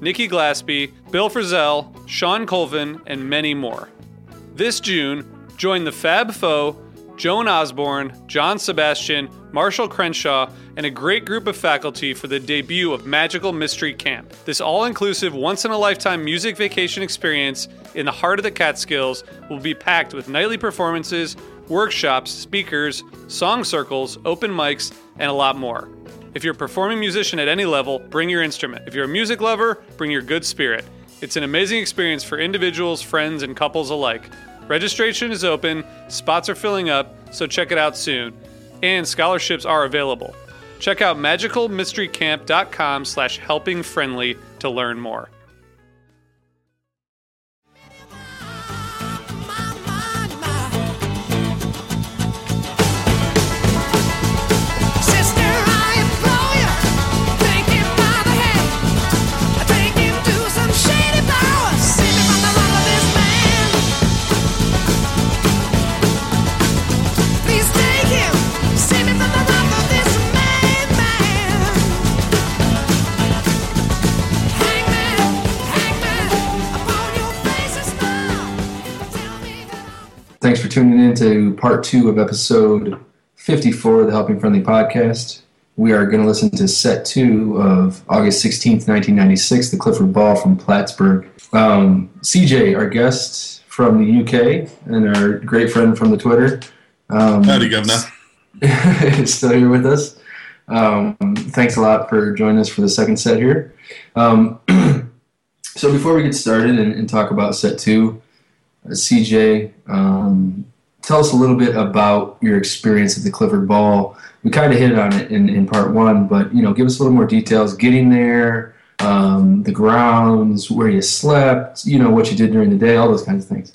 Nikki Glaspie, Bill Frisell, Shawn Colvin, and many more. This June, join the Fab Four, Joan Osborne, John Sebastian, Marshall Crenshaw, and a great group of faculty for the debut of Magical Mystery Camp. This all inclusive, once in a lifetime music vacation experience in the heart of the Catskills will be packed with nightly performances, workshops, speakers, song circles, open mics, and a lot more. If you're a performing musician at any level, bring your instrument. If you're a music lover, bring your good spirit. It's an amazing experience for individuals, friends, and couples alike. Registration is open, spots are filling up, so check it out soon. And scholarships are available. Check out magicalmysterycamp.com slash helpingfriendly to learn more. Thanks for tuning in to part two of episode 54 of the Helping Friendly podcast. We are going to listen to set two of August 16th, 1996, the Clifford Ball from Plattsburgh. Um, CJ, our guest from the UK, and our great friend from the Twitter. Um, Howdy, Governor. is still here with us. Um, thanks a lot for joining us for the second set here. Um, so before we get started and, and talk about set two, uh, CJ, um, tell us a little bit about your experience at the Clifford Ball. We kind of hit on it in, in part one, but you know, give us a little more details. Getting there, um, the grounds, where you slept, you know, what you did during the day, all those kinds of things.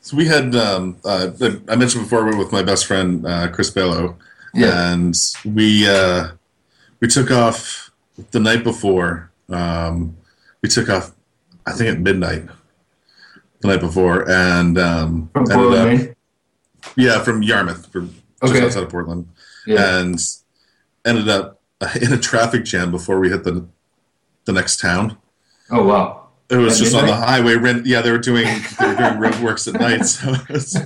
So we had, um, uh, I mentioned before, we were with my best friend uh, Chris Bello, yeah. and we uh, we took off the night before. Um, we took off I think at midnight the night before, and um, From ended Portland, up- yeah, from Yarmouth, from just outside of Portland, Yeah. and ended up in a traffic jam before we hit the the next town. Oh wow. It was just on the highway. Rent, yeah, they were doing they were doing roadworks at night, so was-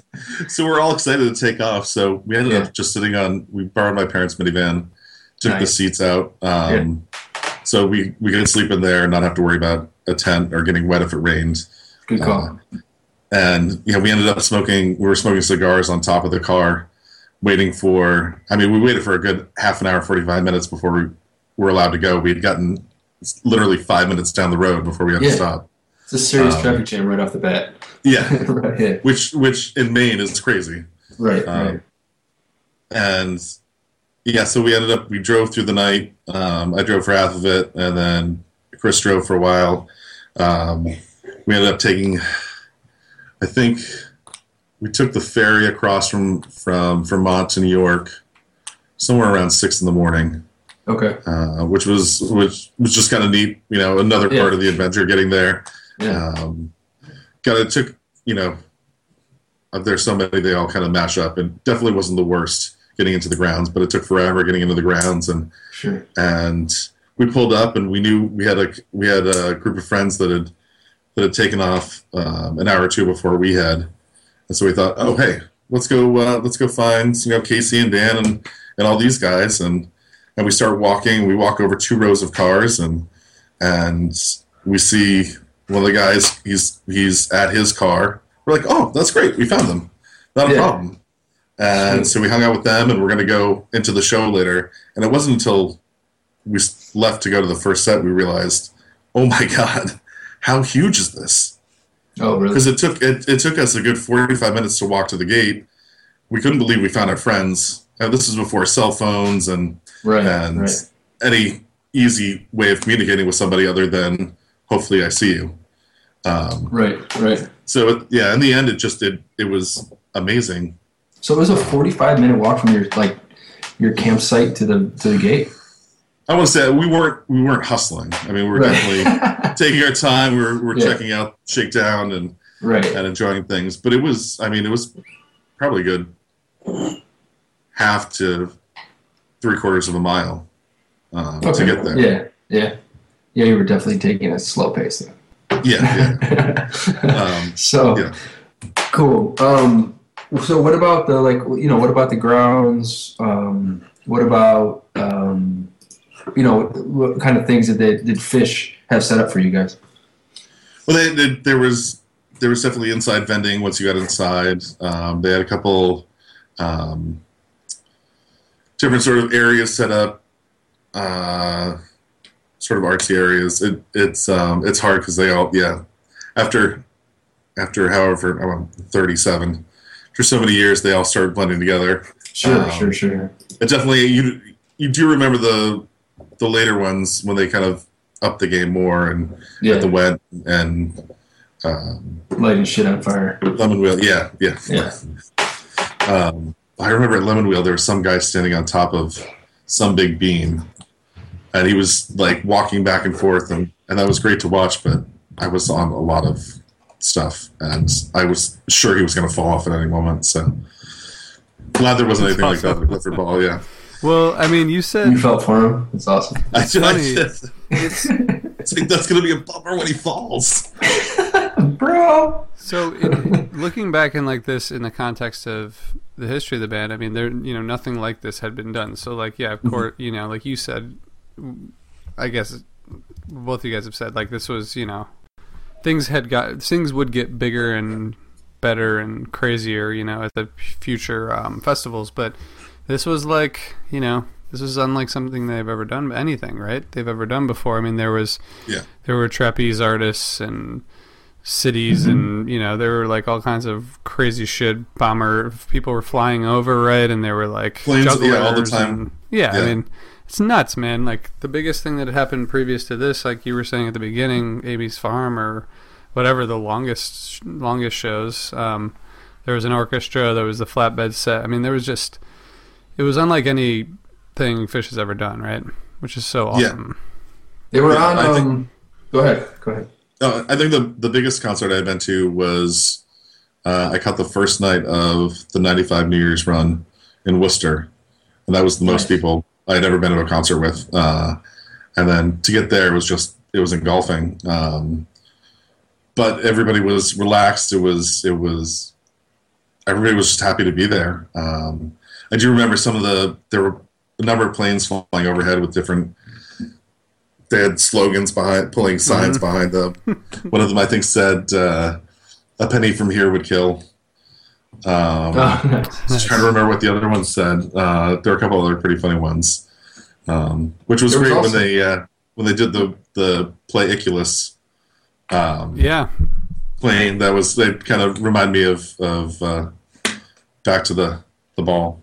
so we're all excited to take off. So we ended Yeah. up just sitting on. We borrowed my parents' minivan, took the seats out, um, so we we could sleep in there and not have to worry about a tent or getting wet if it rained. Good call. And yeah, we ended up smoking. We were smoking cigars on top of the car, waiting for. I mean, we waited for a good half an hour, forty five minutes before we were allowed to go. We had gotten literally five minutes down the road before we had Yeah. to stop. it's a serious um, traffic jam right off the bat. Yeah, right. Yeah. which which in Maine is crazy. Right. Um, right. And yeah, so we ended up we drove through the night. Um, I drove for half of it, and then Chris drove for a while. Um, we ended up taking, I think, we took the ferry across from from Vermont to New York, somewhere around six in the morning, Okay. uh, which was which was just kind of neat. You know, another Yeah. part of the adventure getting there. Yeah. Um, kind of took, you know, uh, there's so many they all kind of mash up. and definitely wasn't the worst getting into the grounds, but it took forever getting into the grounds, and Sure. and we pulled up, and we knew we had a we had a group of friends that had that had taken off um, an hour or two before we had, and so we thought, oh hey, let's go uh, let's go find you know Casey and Dan and and all these guys, and and we start walking. We walk over two rows of cars, and and we see one of the guys. He's he's at his car. We're like, oh, that's great. We found them. Not a Yeah. problem. And so we hung out with them, and we're going to go into the show later. And it wasn't until we left to go to the first set we realized, oh my god, how huge is this? Oh really? Because it took it, it took us a good forty five minutes to walk to the gate. We couldn't believe we found our friends. And this is before cell phones and Right. and right. any easy way of communicating with somebody other than hopefully I see you. Um, Right. Right. so it, yeah, in the end, it just did. It was amazing. So it was a forty-five minute walk from your like your campsite to the to the gate. I want to say we weren't we weren't hustling. I mean, we were definitely Right. taking our time. we're we were Yeah. checking out Shakedown and right. and enjoying things. But it was, I mean, it was probably a good half to three quarters of a mile um, to get there. Yeah. Yeah. Yeah. You were definitely taking a slow pace. Then. Yeah, yeah. Um, so yeah. cool. Um, so what about the like you know what about the grounds? Um, what about um, you know what kind of things that they, did Phish have set up for you guys? Well, they, they, there was there was definitely inside vending once you got inside. Um, they had a couple um, different sort of areas set up, uh, sort of artsy areas. It, it's um, it's hard because they all yeah after after however I'm 37 for so many years they all started blending together. Sure, Um, sure, sure. It definitely you you do remember the the later ones when they kind of upped the game more and Yeah, at the wet and um, lighting shit on fire. Lemonwheel. Yeah, yeah. Yeah. Um, I remember at Lemonwheel there was some guy standing on top of some big beam, and he was like walking back and forth, and and that was great to watch. But I was on a lot of stuff, and I was sure he was going to fall off at any moment. So glad there wasn't That's anything like that awesome. at Clifford Ball. Yeah, Well, I mean, you said You felt for him. It's awesome. I, It's I funny. just- it's it's like that's going to be a bummer when he falls. Bro. So, in, looking back in like this in the context of the history of the band, I mean, there, you know, nothing like this had been done. So, like, yeah, of course, you know, like you said, I guess both of you guys have said like this was, you know, things had got things would get bigger and better and crazier, you know, at the future um, festivals, but this was like, you know, this is unlike something they've ever done, anything, right? They've ever done before. I mean, there was, Yeah. there were trapeze artists and cities and you know there were like all kinds of crazy shit bomber people were flying over right and they were like Planes, yeah, all the time. and- yeah, i mean it's nuts man like the biggest thing that had happened previous to this like you were saying at the beginning amy's farm or whatever the longest longest shows um, there was an orchestra there was the flatbed set i mean there was just it was unlike anything Phish has ever done right which is so awesome. Yeah. awesome They were Yeah, on. I think- Um, go ahead. Go ahead. No, I think the the biggest concert I've been to was uh, I caught the first night of the '95 New Year's run in Worcester, and that was the most Nice. people I had ever been to a concert with. Uh, and then to get there was just it was engulfing. Um, but everybody was relaxed. It was it was everybody was just happy to be there. Um, I do remember some of the there were a number of planes flying overhead with different. They had slogans behind, pulling signs behind them. One of them, I think, said uh, "A penny from here would kill." Um, Oh, nice. just trying to remember what the other one said. Uh, there are a couple other pretty funny ones, um, which was There was great also- when they uh, when they did the the play Icculus um, Yeah. playing. That was they kind of remind me of of uh, back to the the ball.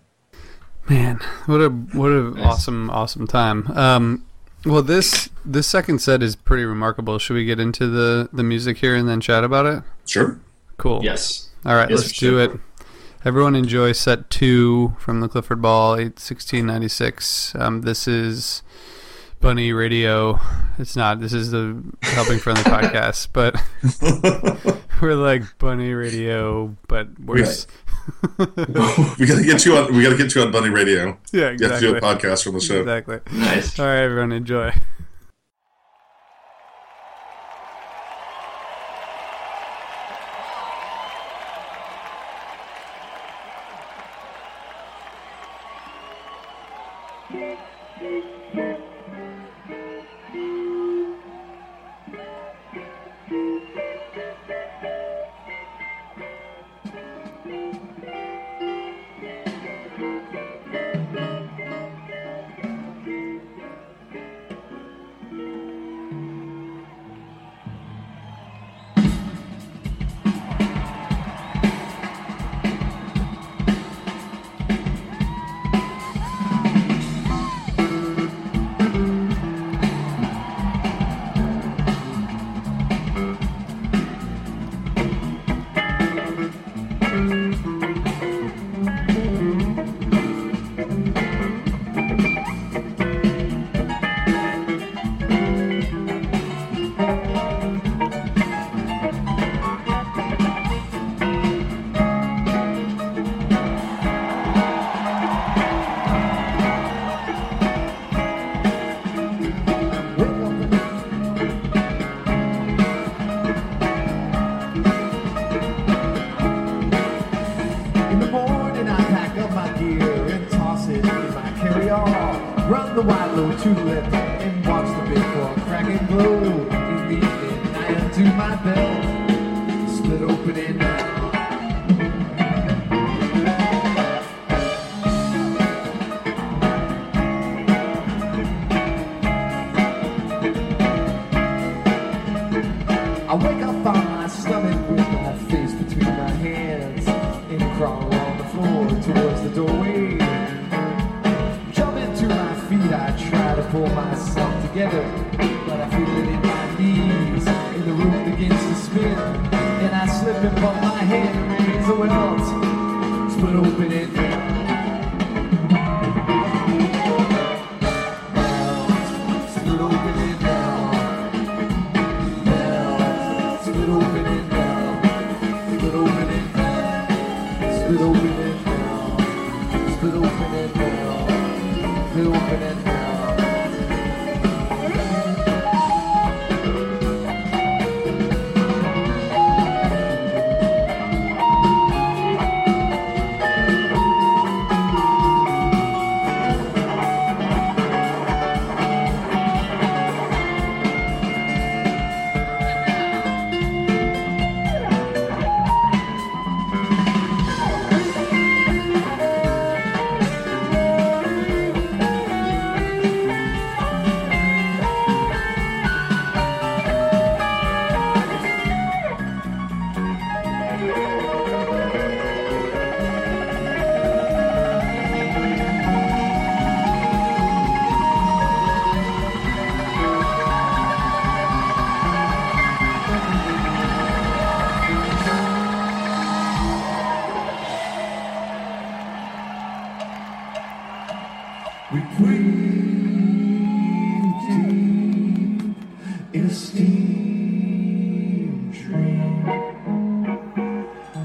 Man, what a what a Nice. awesome awesome time. Um, well, this this second set is pretty remarkable. Should we get into the the music here and then chat about it? Sure. Cool. Yes. All right, Yes, let's do sure. it. Everyone enjoy set two from the Clifford Ball, eight sixteen ninety six. Um, this is Bunny Radio. It's not. This is the Helping Friendly podcast, but we're like Bunny Radio, but worse. we gotta get you on. We gotta get you on Bunny Radio. yeah, You have to exactly. do a podcast from the show. Exactly. Nice. All right, everyone, enjoy.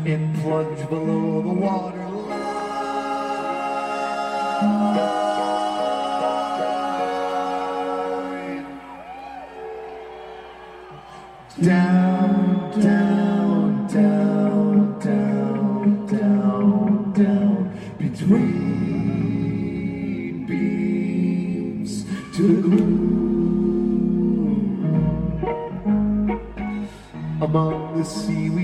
Plunge below the waterline. Down, down, down, down, down, down, between beams to the gloom among the seaweed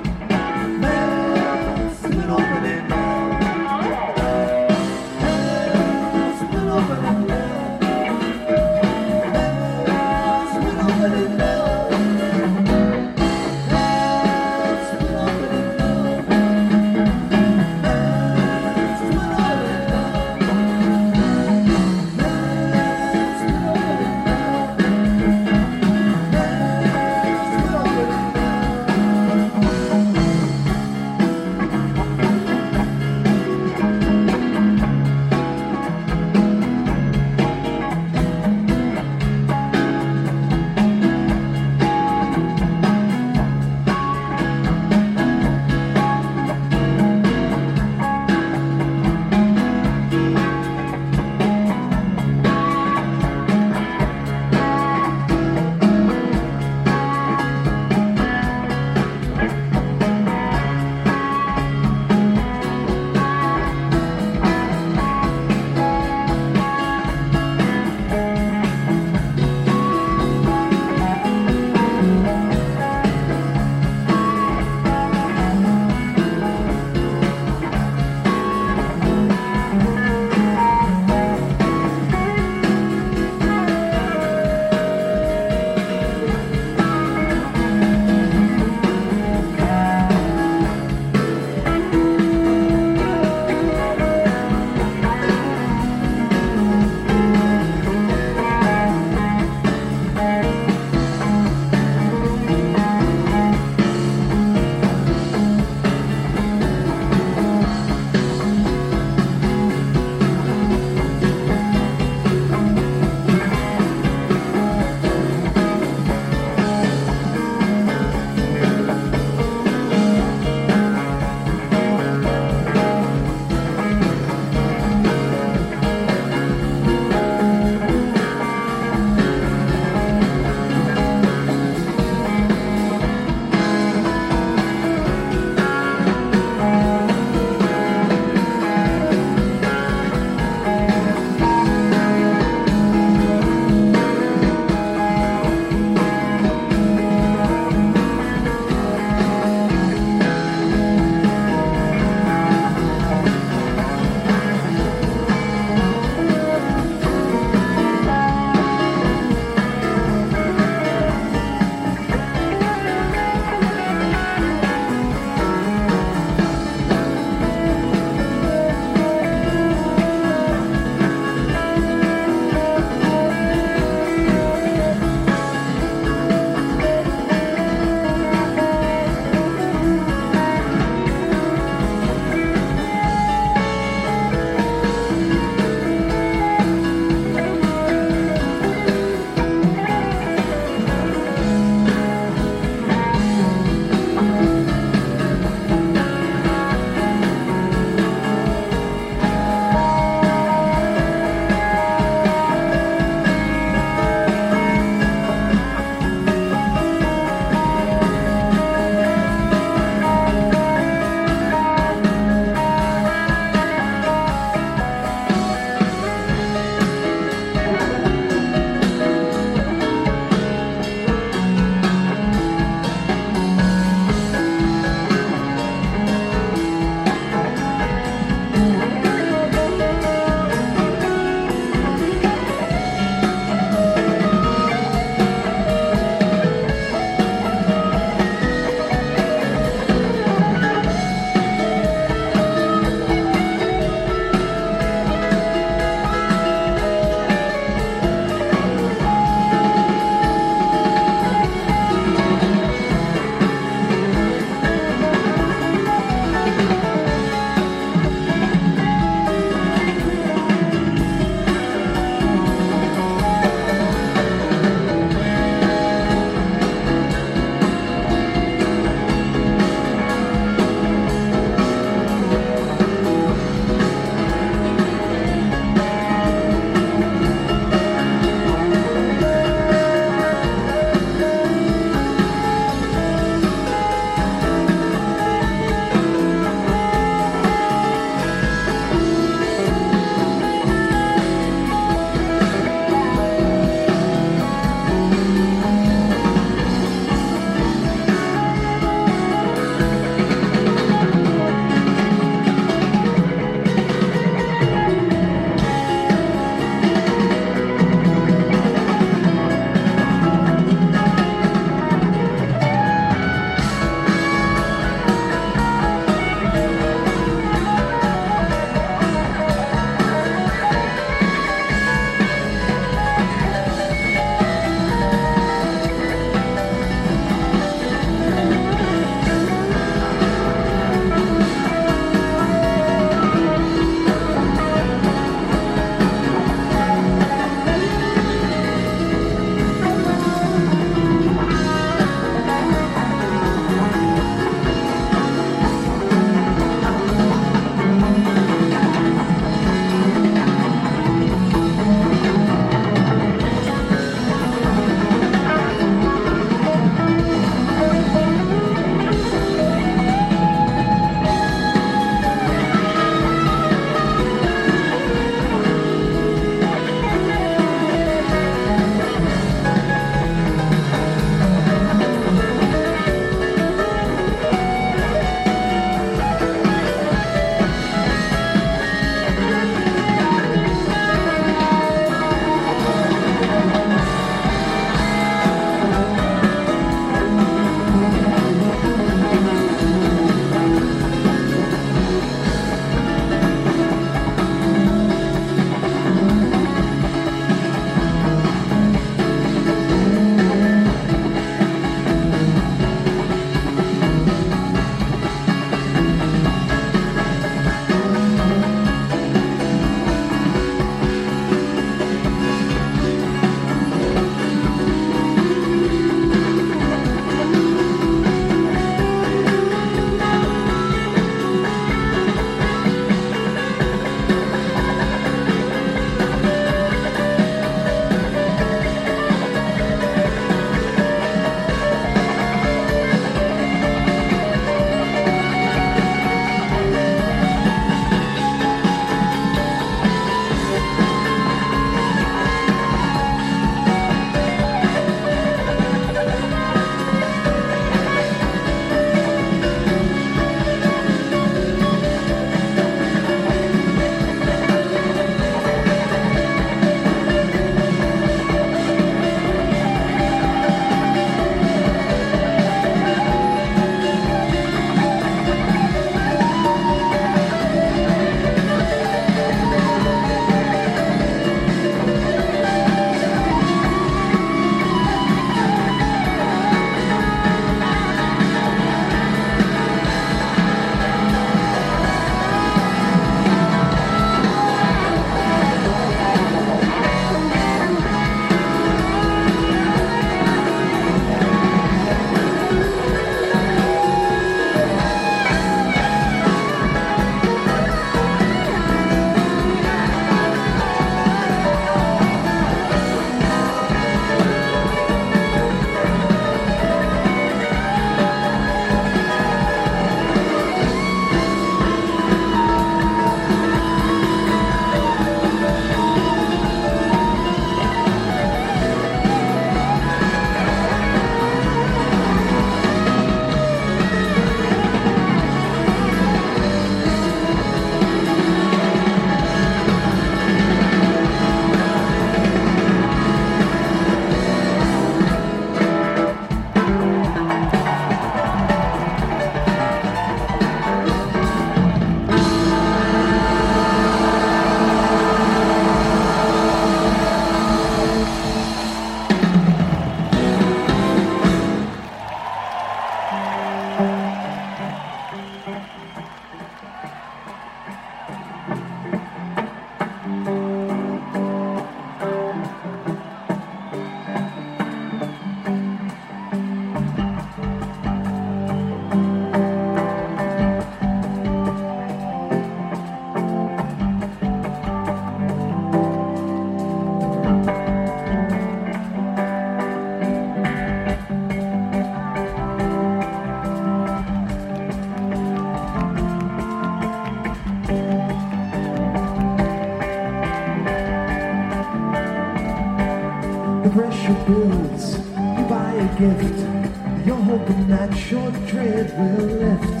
short dread will lift.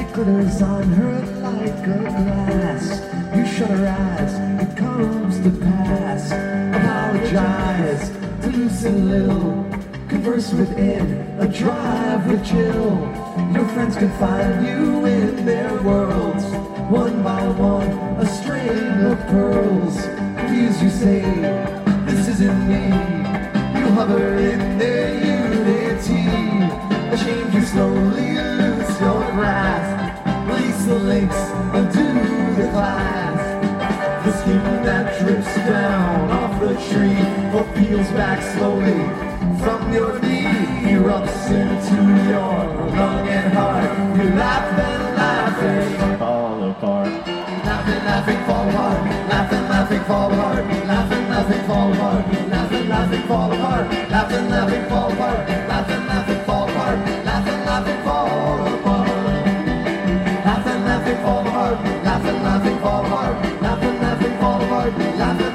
It glitters on her like a glass. from your knee erupts into your lung and heart. You. Laughing, laughing, fall apart. Laughing, laughing, fall apart. Laughing, laughing, fall apart. Laughing, laughing, fall apart. Laughing, laughing, fall apart. Laughing, laughing, fall apart. Laughing, laughing, fall apart. Laughing, laughing, fall apart. Laughing, laughing, fall apart. Laughing, laughing, fall apart. Laughing.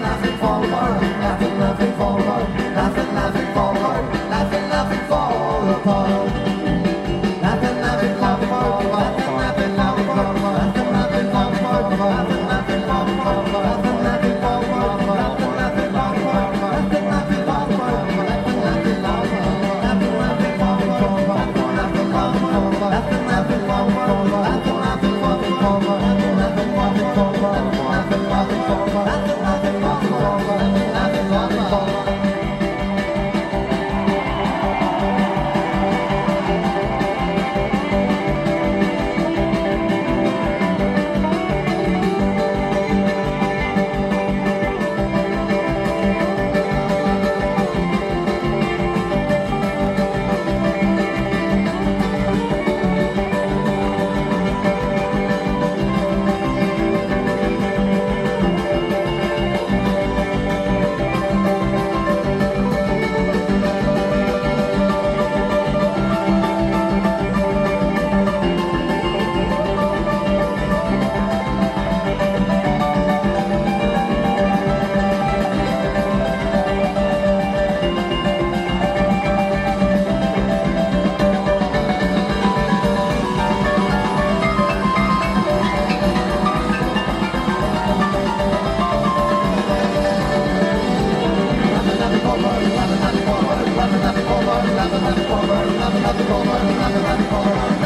body, body, body, body, go.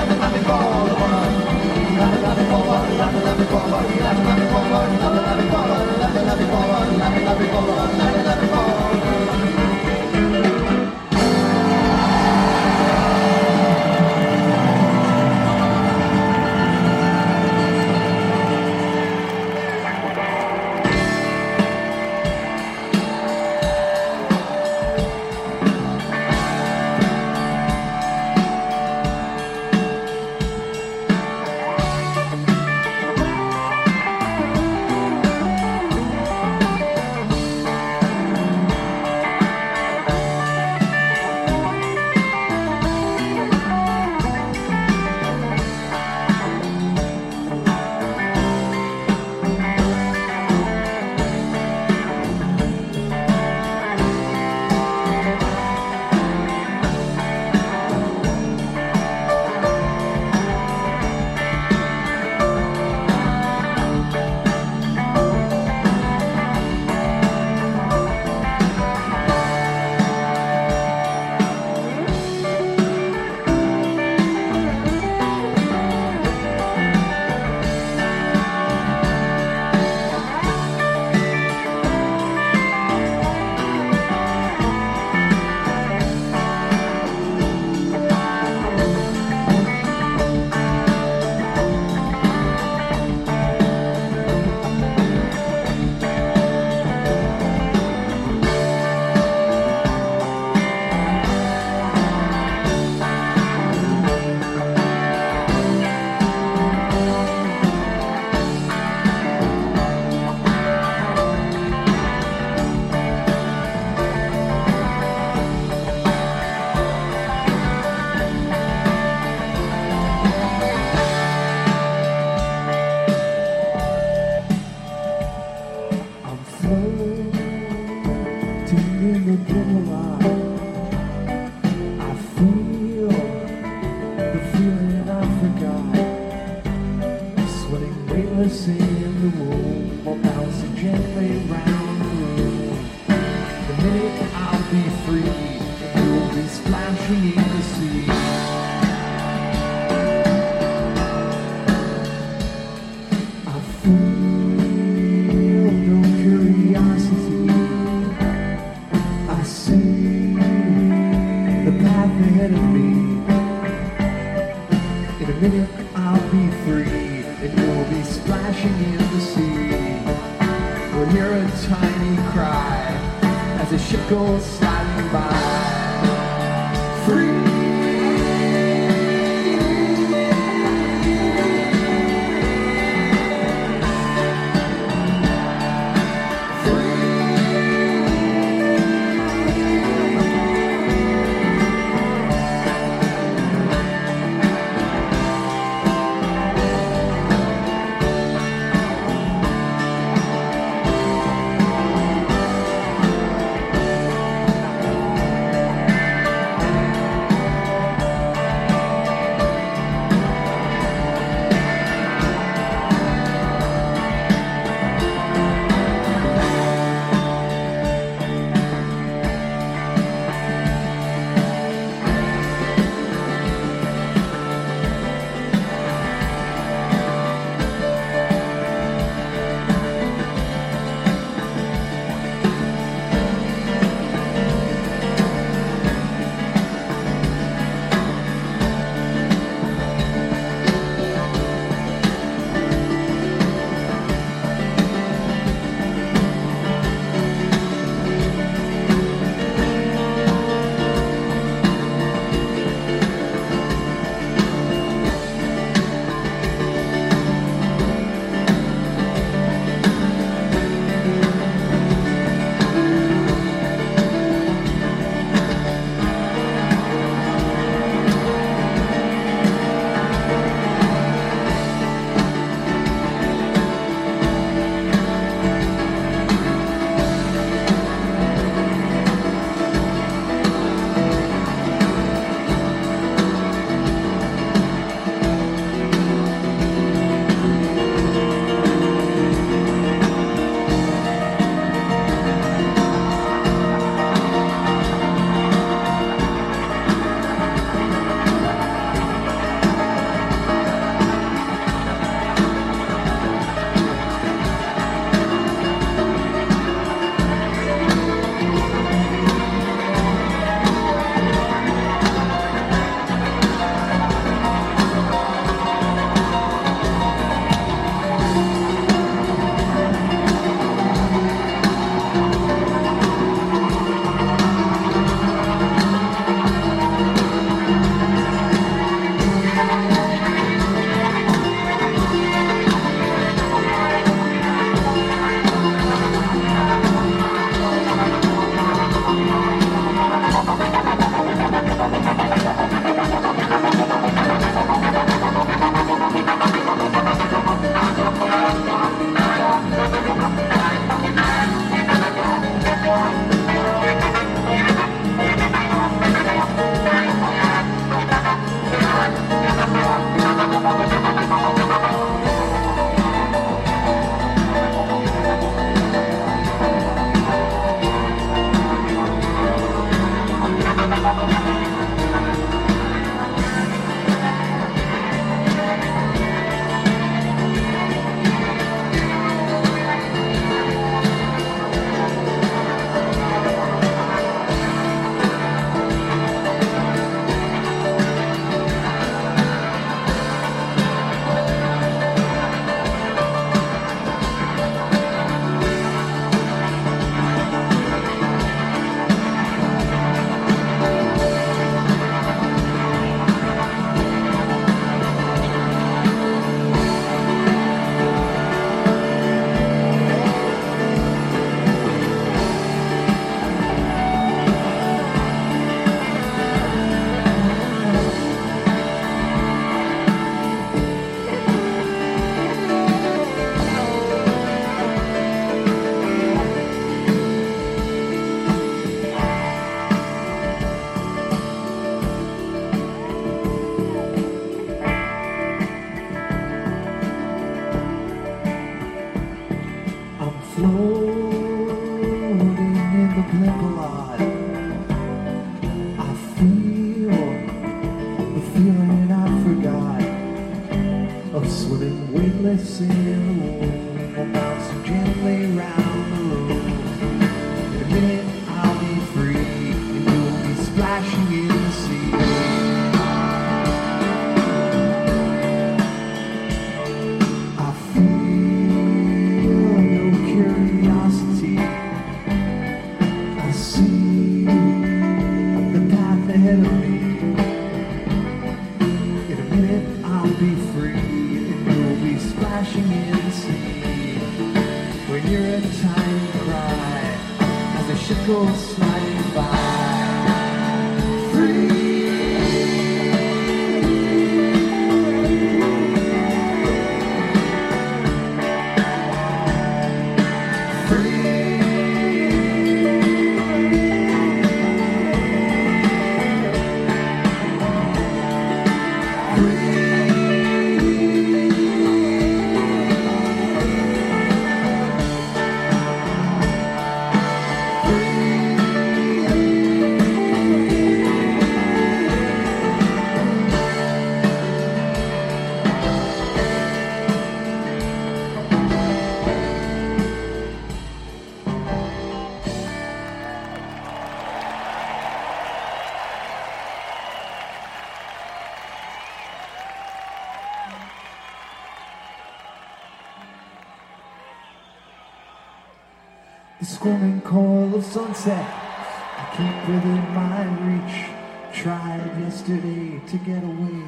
The squirming coil of sunset, I keep within my reach. Tried yesterday to get away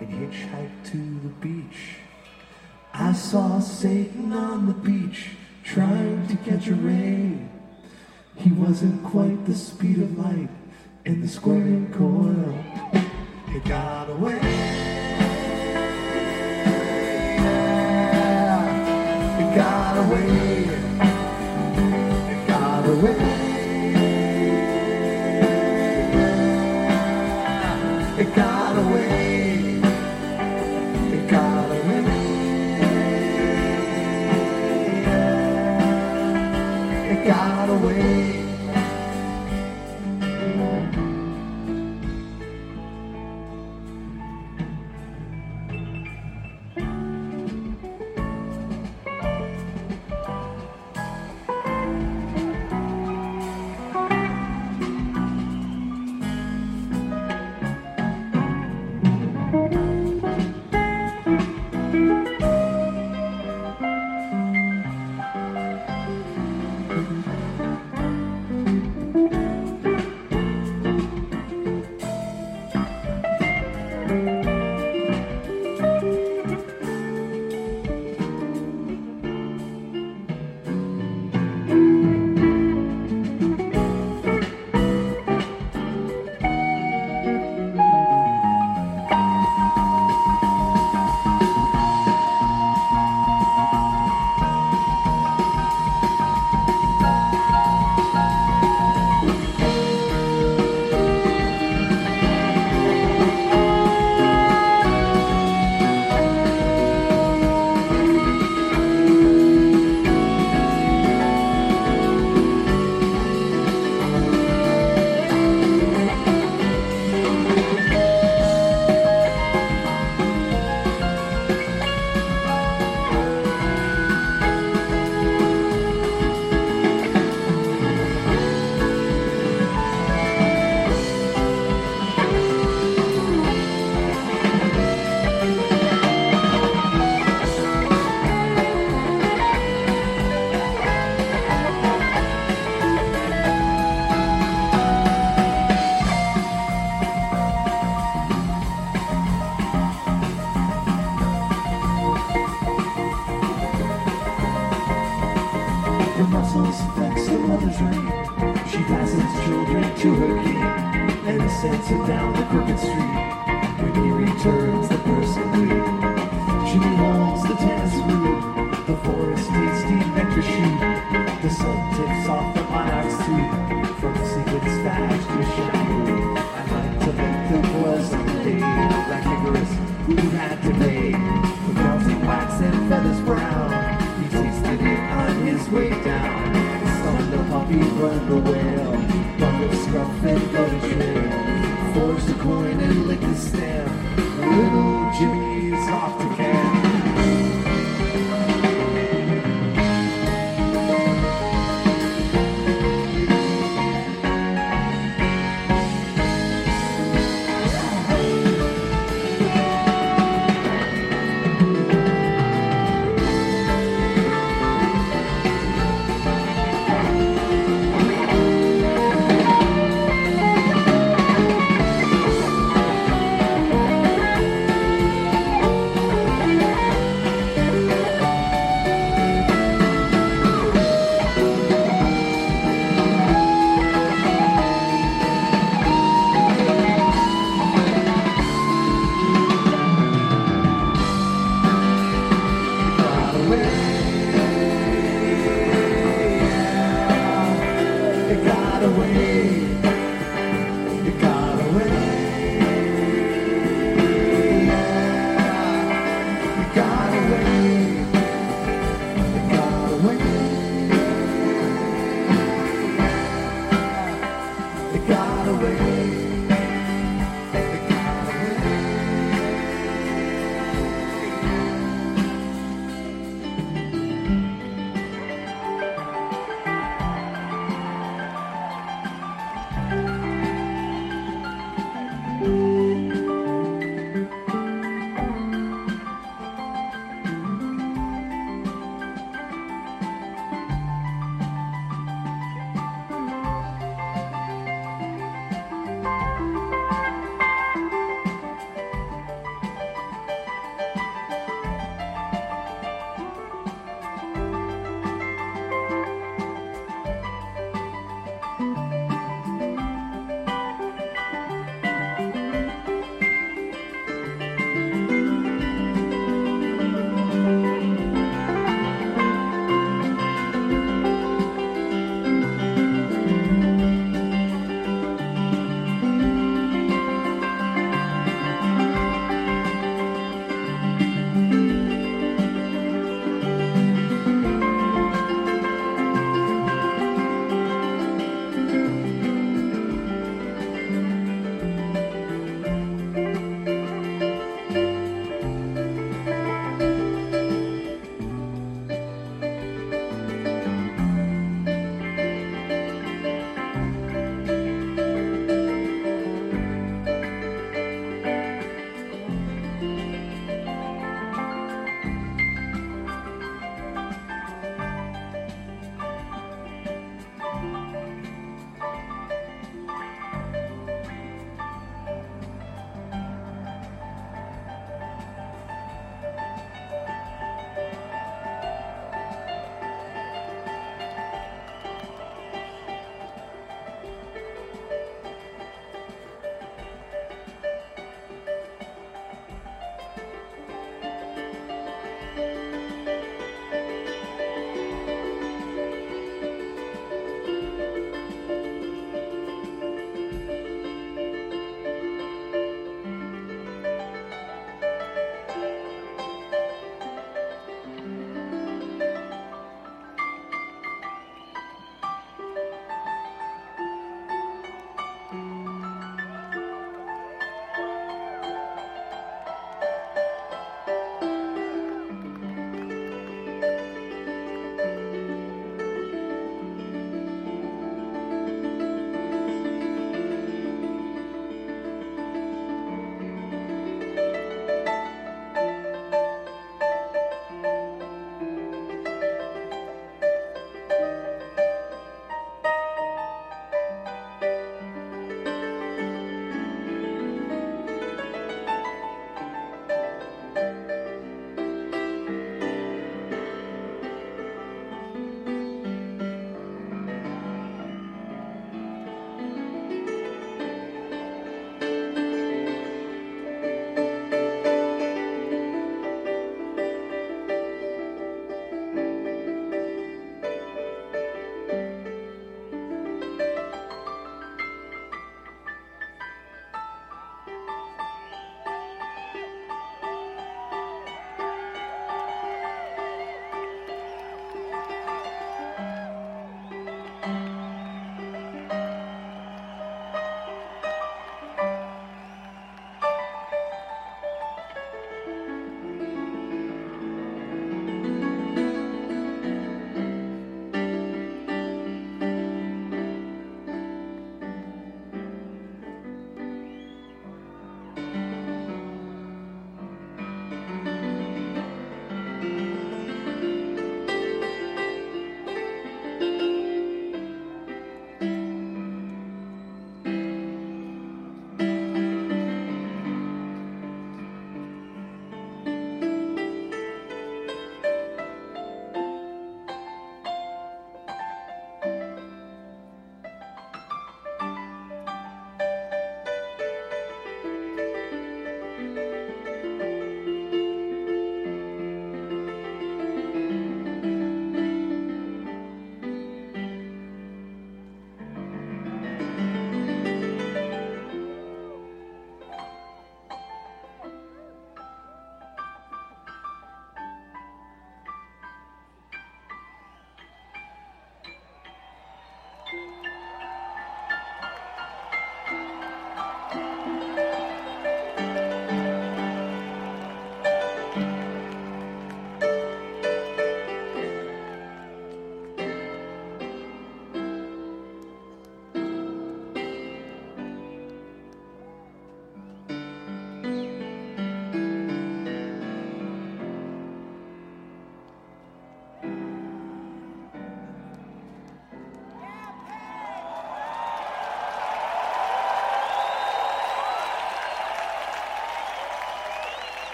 and hitchhike to the beach. I saw Satan on the beach trying to catch a ray. He wasn't quite the speed of light in the squirming coil. It got away. Whitman.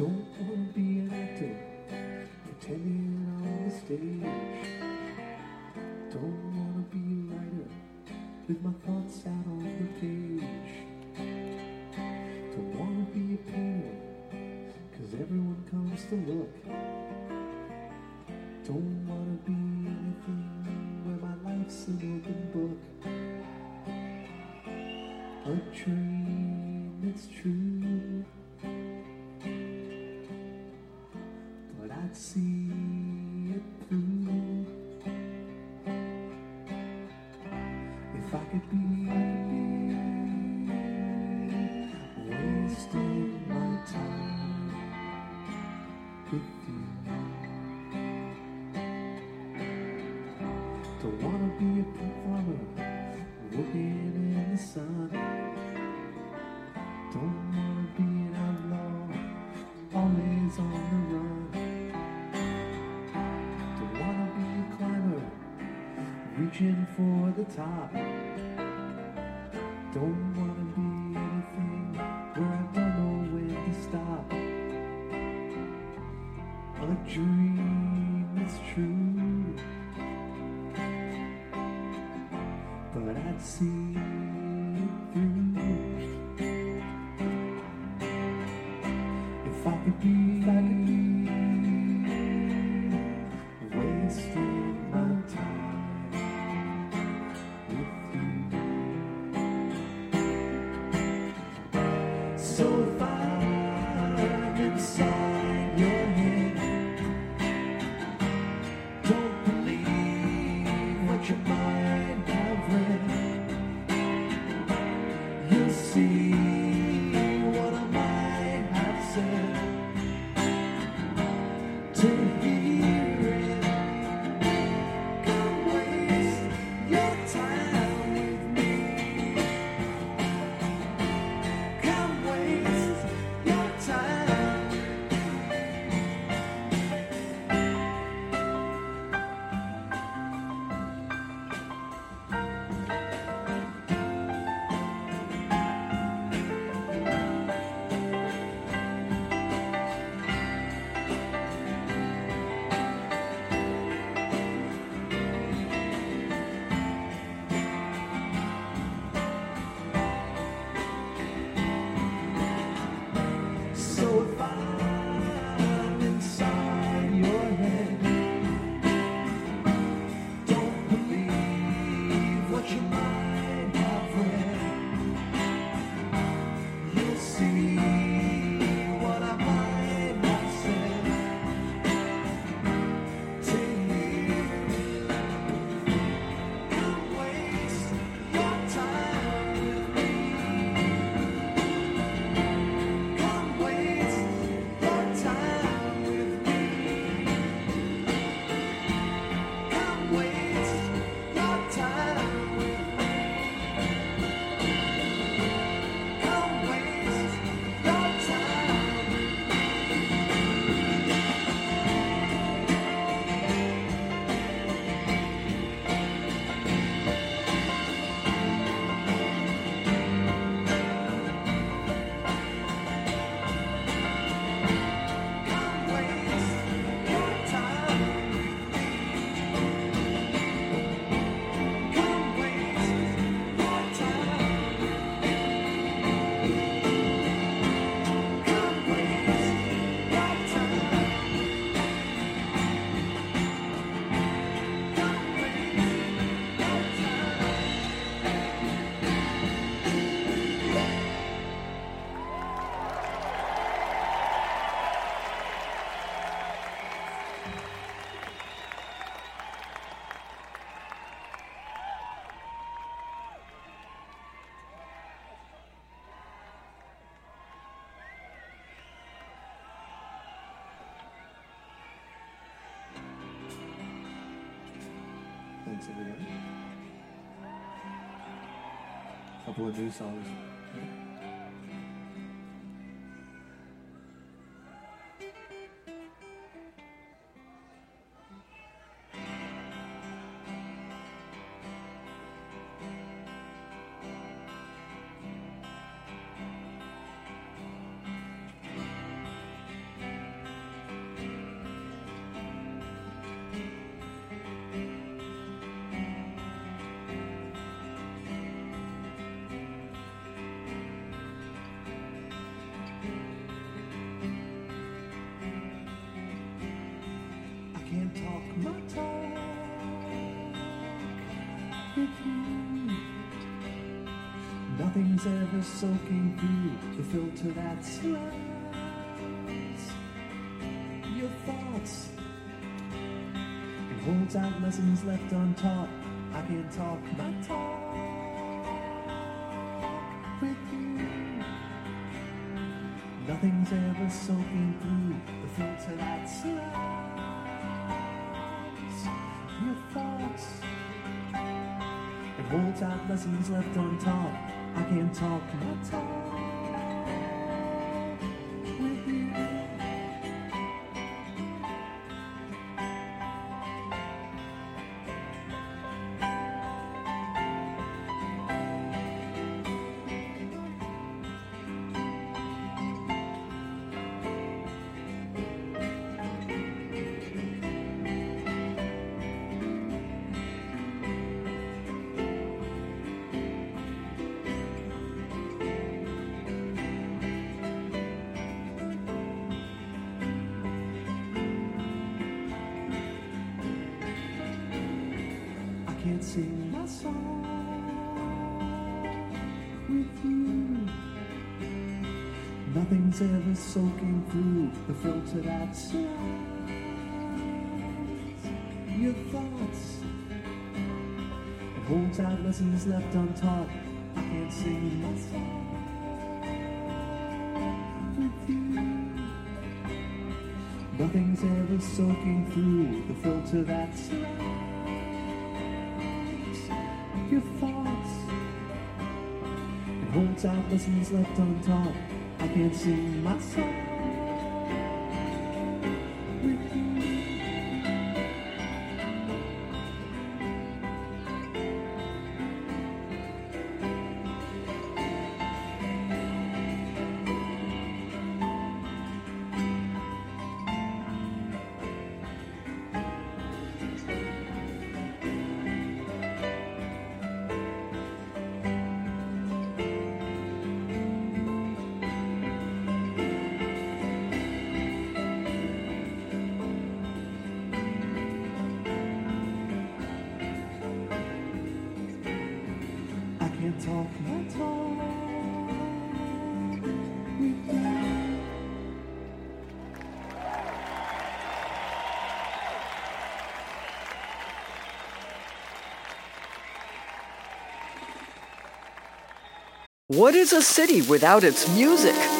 don't wanna be an actor, pretending on the stage. Don't wanna be a writer, with my thoughts out on the page. Don't wanna be a painter, cause everyone comes to look. A couple of new songs. The filter that surrounds your thoughts and holds out lessons left untaught. I can talk my talk with you. Nothing's ever soaking through the filter that surrounds your thoughts and holds out lessons left untaught. I can't talk my talk the filter that surrounds your thoughts and holds out lessons left untaught. I can't sing my song with you. Nothing's ever soaking through the filter that surrounds your thoughts. It holds out lessons left untaught. I can't sing my song talk my talk. What is a city without its music?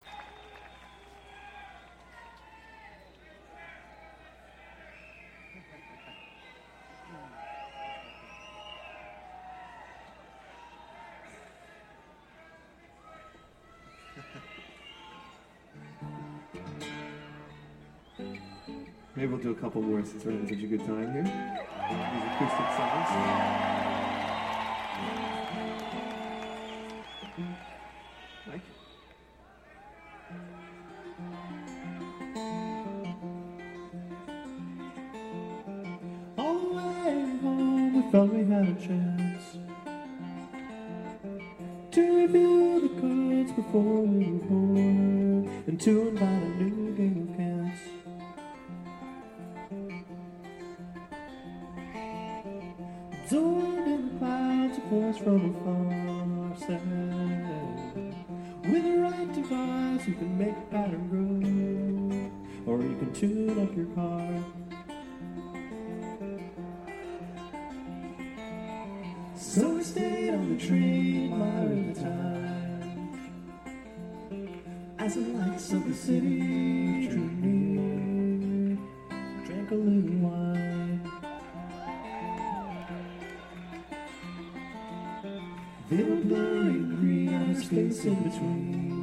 Maybe we'll do a couple more since we're having such a good time here. These acoustic songs. Mike? All the way home, we thought we had a chance to review the cards before we were born and to invite a new game from afar said, With the right device, you can make a pattern grow, or you can tune up your car. So we stayed on the train, admiring the time, as the lights of the city and a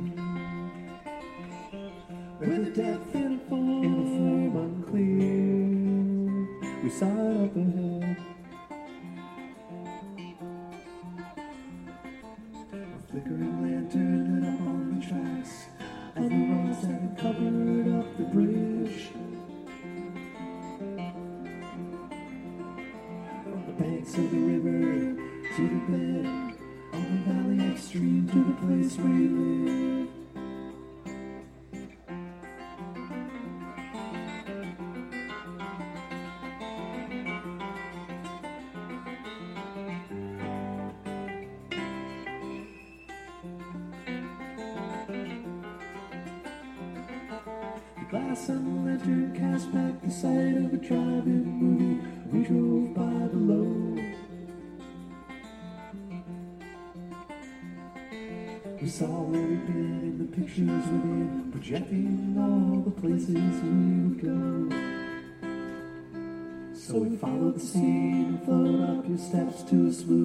the scene and float up your steps to a smooth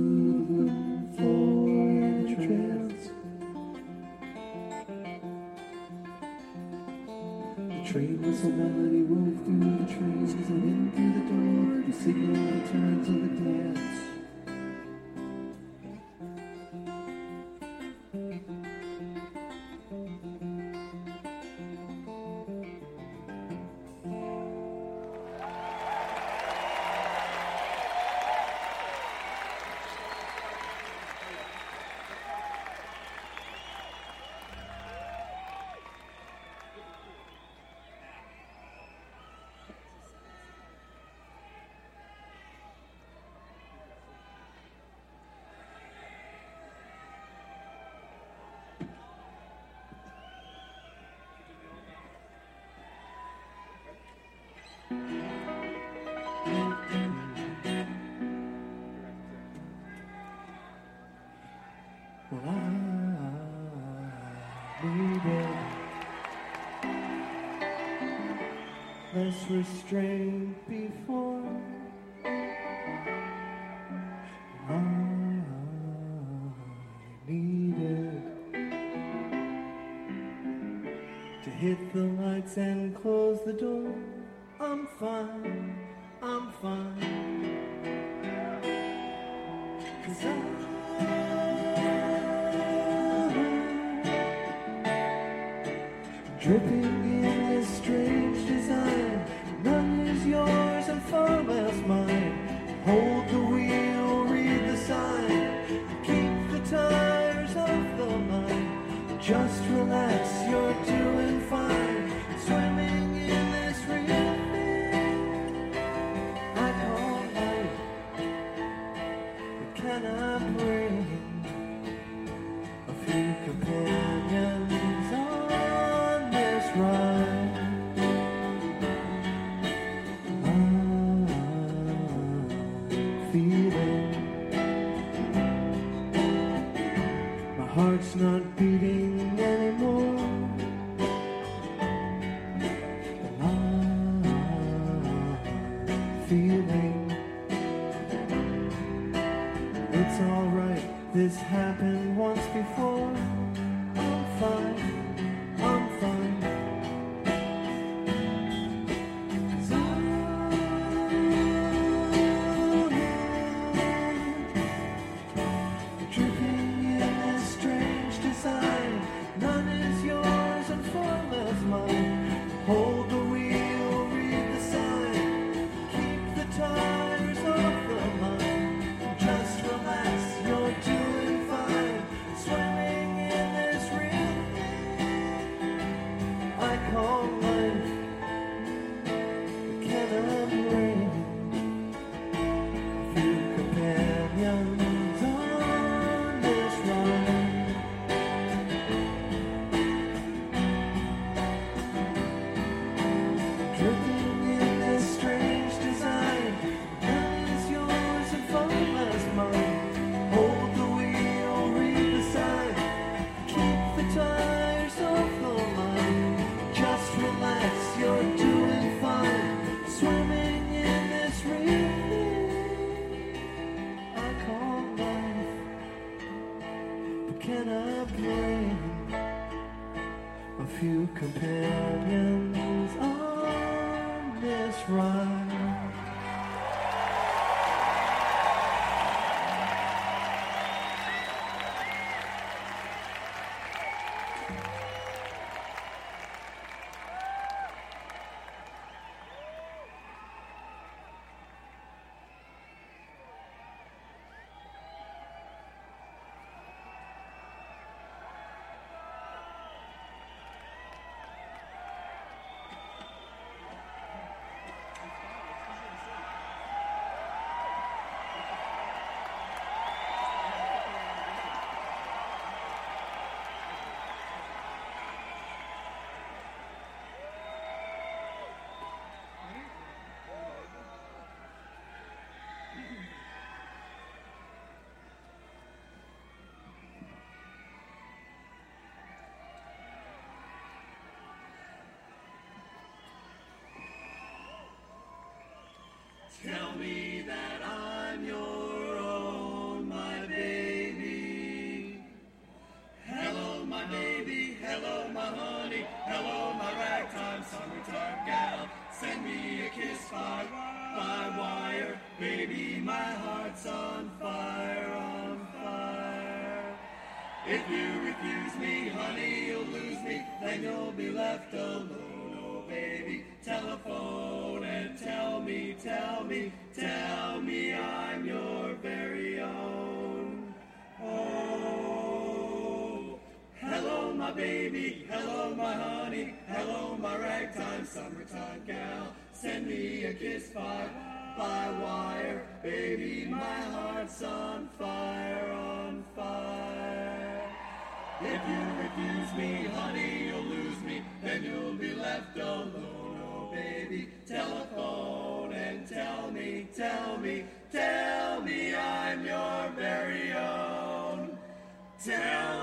restraint before. Tell me that I'm your own, my baby. Hello, my baby. Hello, my honey. Hello, my ragtime summertime gal. Send me a kiss by, by wire. Baby, my heart's on fire, on fire. If you refuse me, honey, you'll lose me. Then you'll be left alone, oh baby. Telephone tell me, tell me, I'm your very own. Oh, hello, my baby. Hello, my honey. Hello, my ragtime summertime gal. Send me a kiss by, by wire. Baby, my heart's on fire, on fire. If you refuse me, honey, you'll lose me. Then you'll be left alone, oh baby. Telephone tell me, tell me, I'm your very own. Tell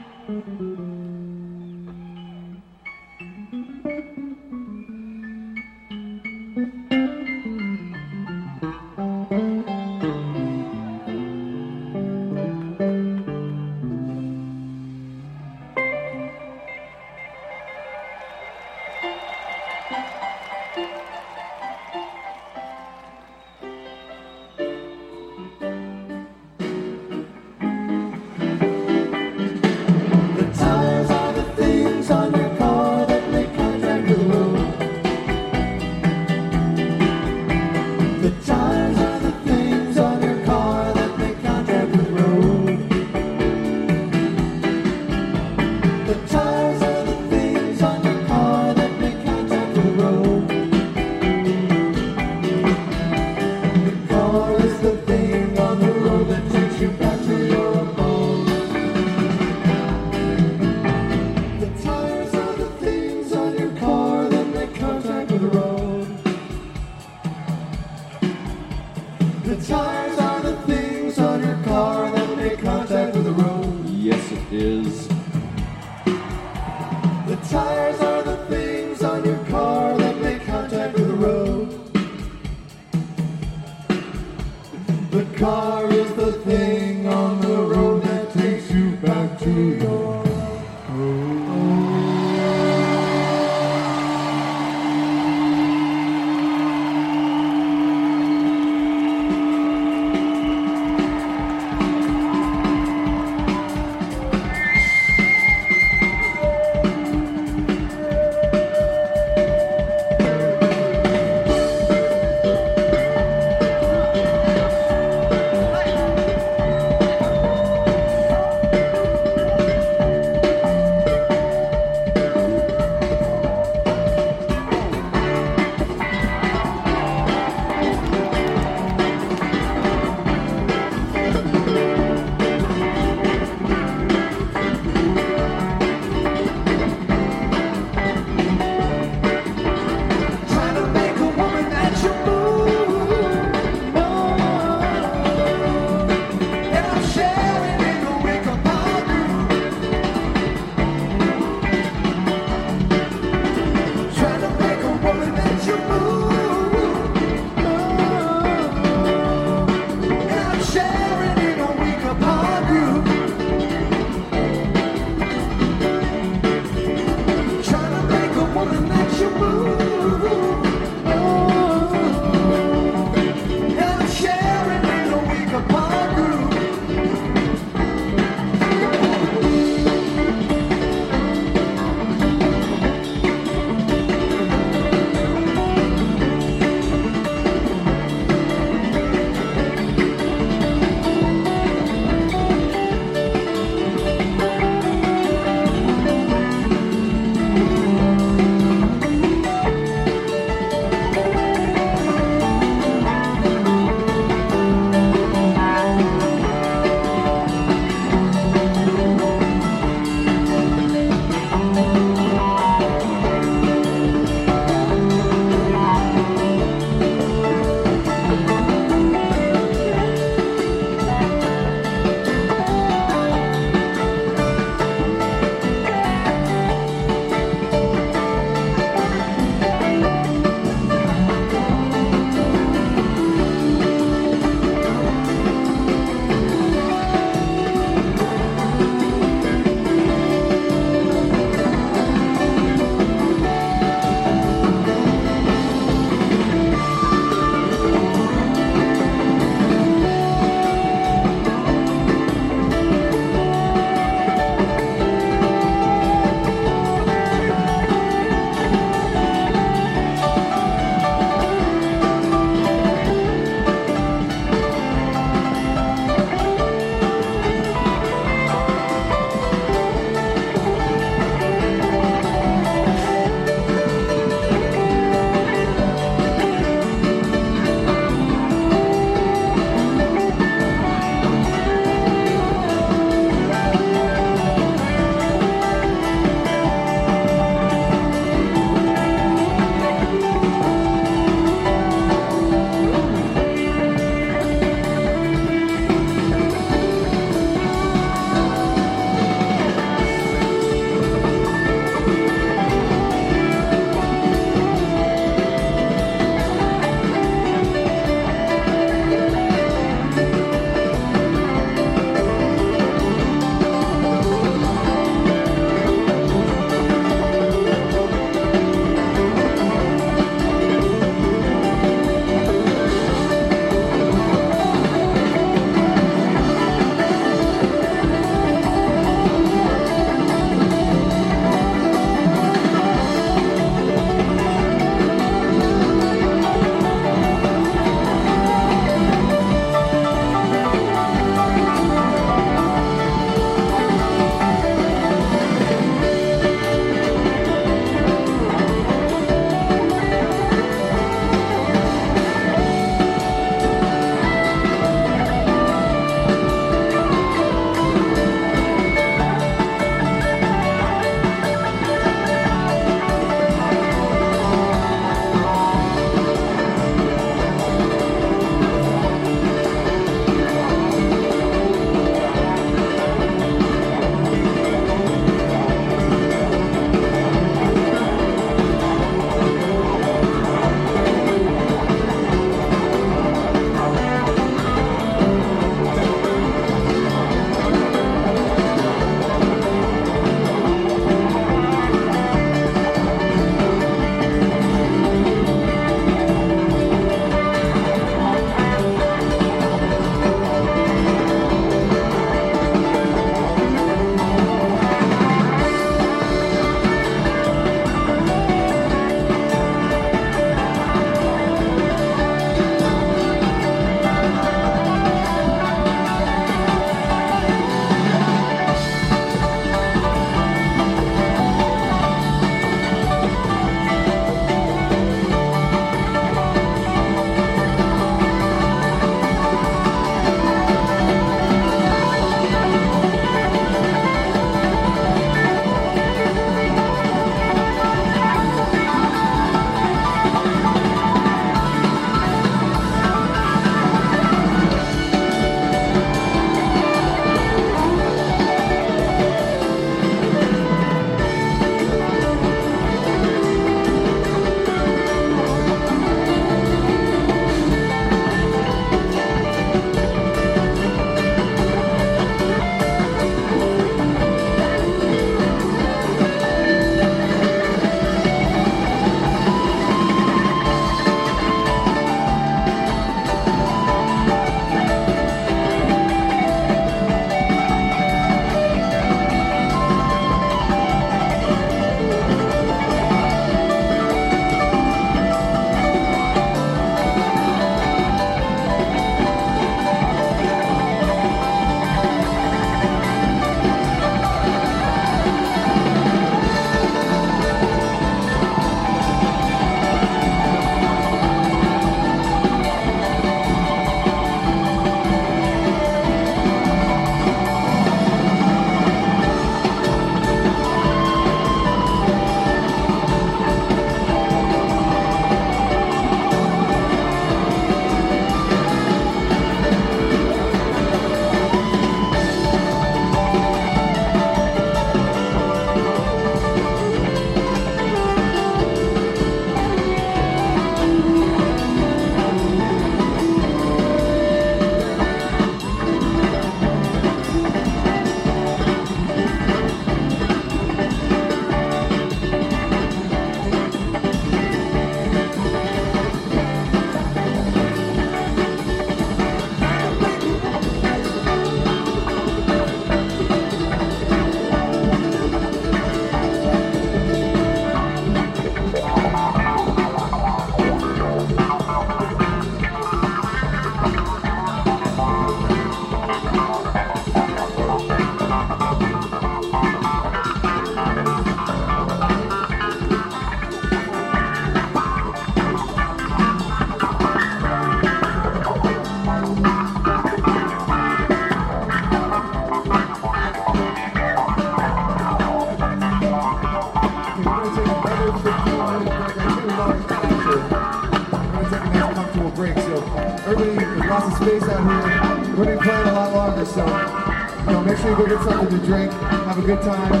get something to drink, have a good time.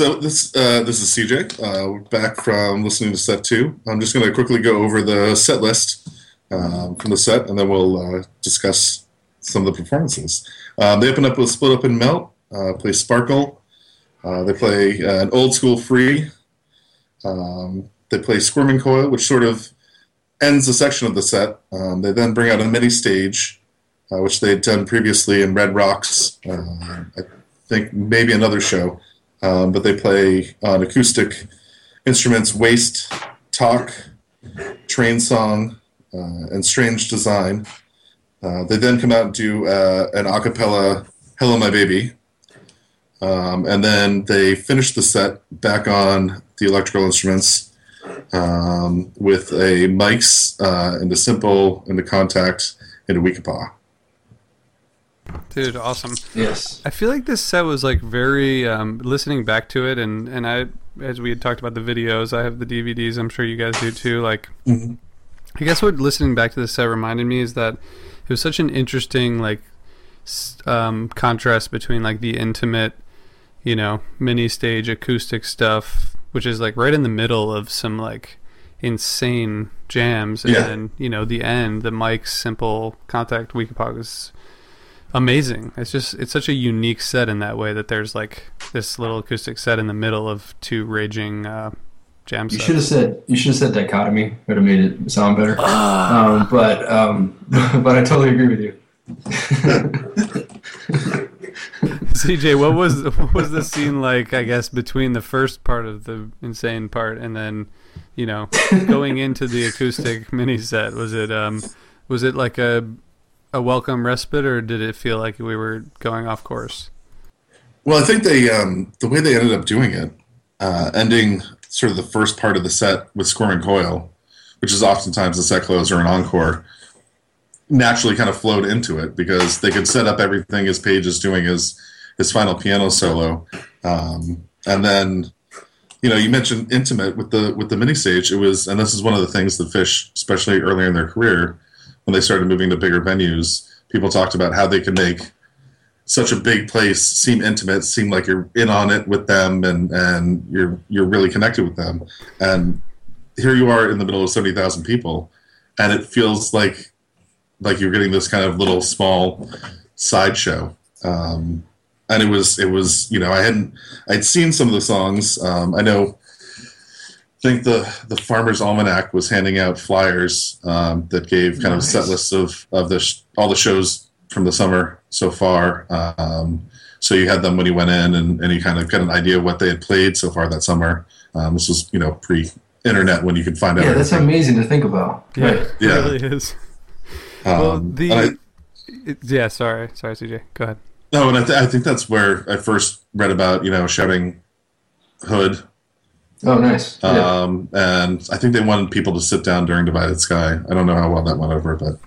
So this uh, this is CJ. Uh, we're back from listening to set two. I'm just going to quickly go over the set list um, from the set, and then we'll uh, discuss some of the performances. Um, they open up with Split Up and Melt. Uh, play Sparkle. Uh, they play uh, an old school free. Um, they play Squirming Coil, which sort of ends a section of the set. Um, they then bring out a mini stage, which they'd done previously in Red Rocks. I think maybe another show um, but they play on acoustic instruments Waste, Talk, Train Song, uh, and Strange Design. Uh, they then come out and do uh, an a cappella Hello My Baby. Um, and then they finish the set back on the electrical instruments um, with a Mike's uh, and a simple and a contact and a Weekapaug. Dude, awesome. Yes. I feel like this set was like very um, listening back to it, and and I as we had talked about the videos, I have the DVDs. I'm sure you guys do too. Like, I guess what listening back to this set reminded me is that it was such an interesting like um, contrast between like the intimate, you know, mini stage acoustic stuff, which is like right in the middle of some like insane jams, and Yeah. then you know the end, the Mike's simple contact Weekapaug is amazing. It's just it's such a unique set in that way that there's like this little acoustic set in the middle of two raging uh, jam You sets. should have said you should have said dichotomy. It would have made it sound better. Um, but um, but I totally agree with you. CJ, what was what was the scene like? I guess between the first part of the insane part and then, you know, going into the acoustic mini set. Was it um, was it like a a welcome respite, or did it feel like we were going off course? Well, I think they um, the way they ended up doing it, uh, ending sort of the first part of the set with and Coil, which is oftentimes a set close or an encore, naturally kind of flowed into it because they could set up everything as Page is doing his his final piano solo, um, and then you know you mentioned intimate with the with the mini stage. It was, and this is one of the things that Phish, especially earlier in their career, when they started moving to bigger venues, people talked about how they could make such a big place seem intimate, seem like you're in on it with them, and and you're you're really connected with them. And here you are in the middle of seventy thousand people, and it feels like like you're getting this kind of little small sideshow. Um, and it was it was you know I hadn't I'd seen some of the songs. Um, I know. I think the the Farmer's Almanac was handing out flyers um, that gave kind of a set lists of of the sh- all the shows from the summer so far. Um, so you had them when you went in, and, and you kind of got an idea of what they had played so far that summer. Um, this was you know pre internet when you could find out. Yeah, that's amazing to think about. Right. Yeah. it really is. Um, well, the I- it- yeah, sorry, sorry, CJ, go ahead. No, and I, th- I think that's where I first read about you know shouting hood, Oh, nice. Yeah. um, and I think they wanted people to sit down during Divided Sky. I don't know how well that went over, but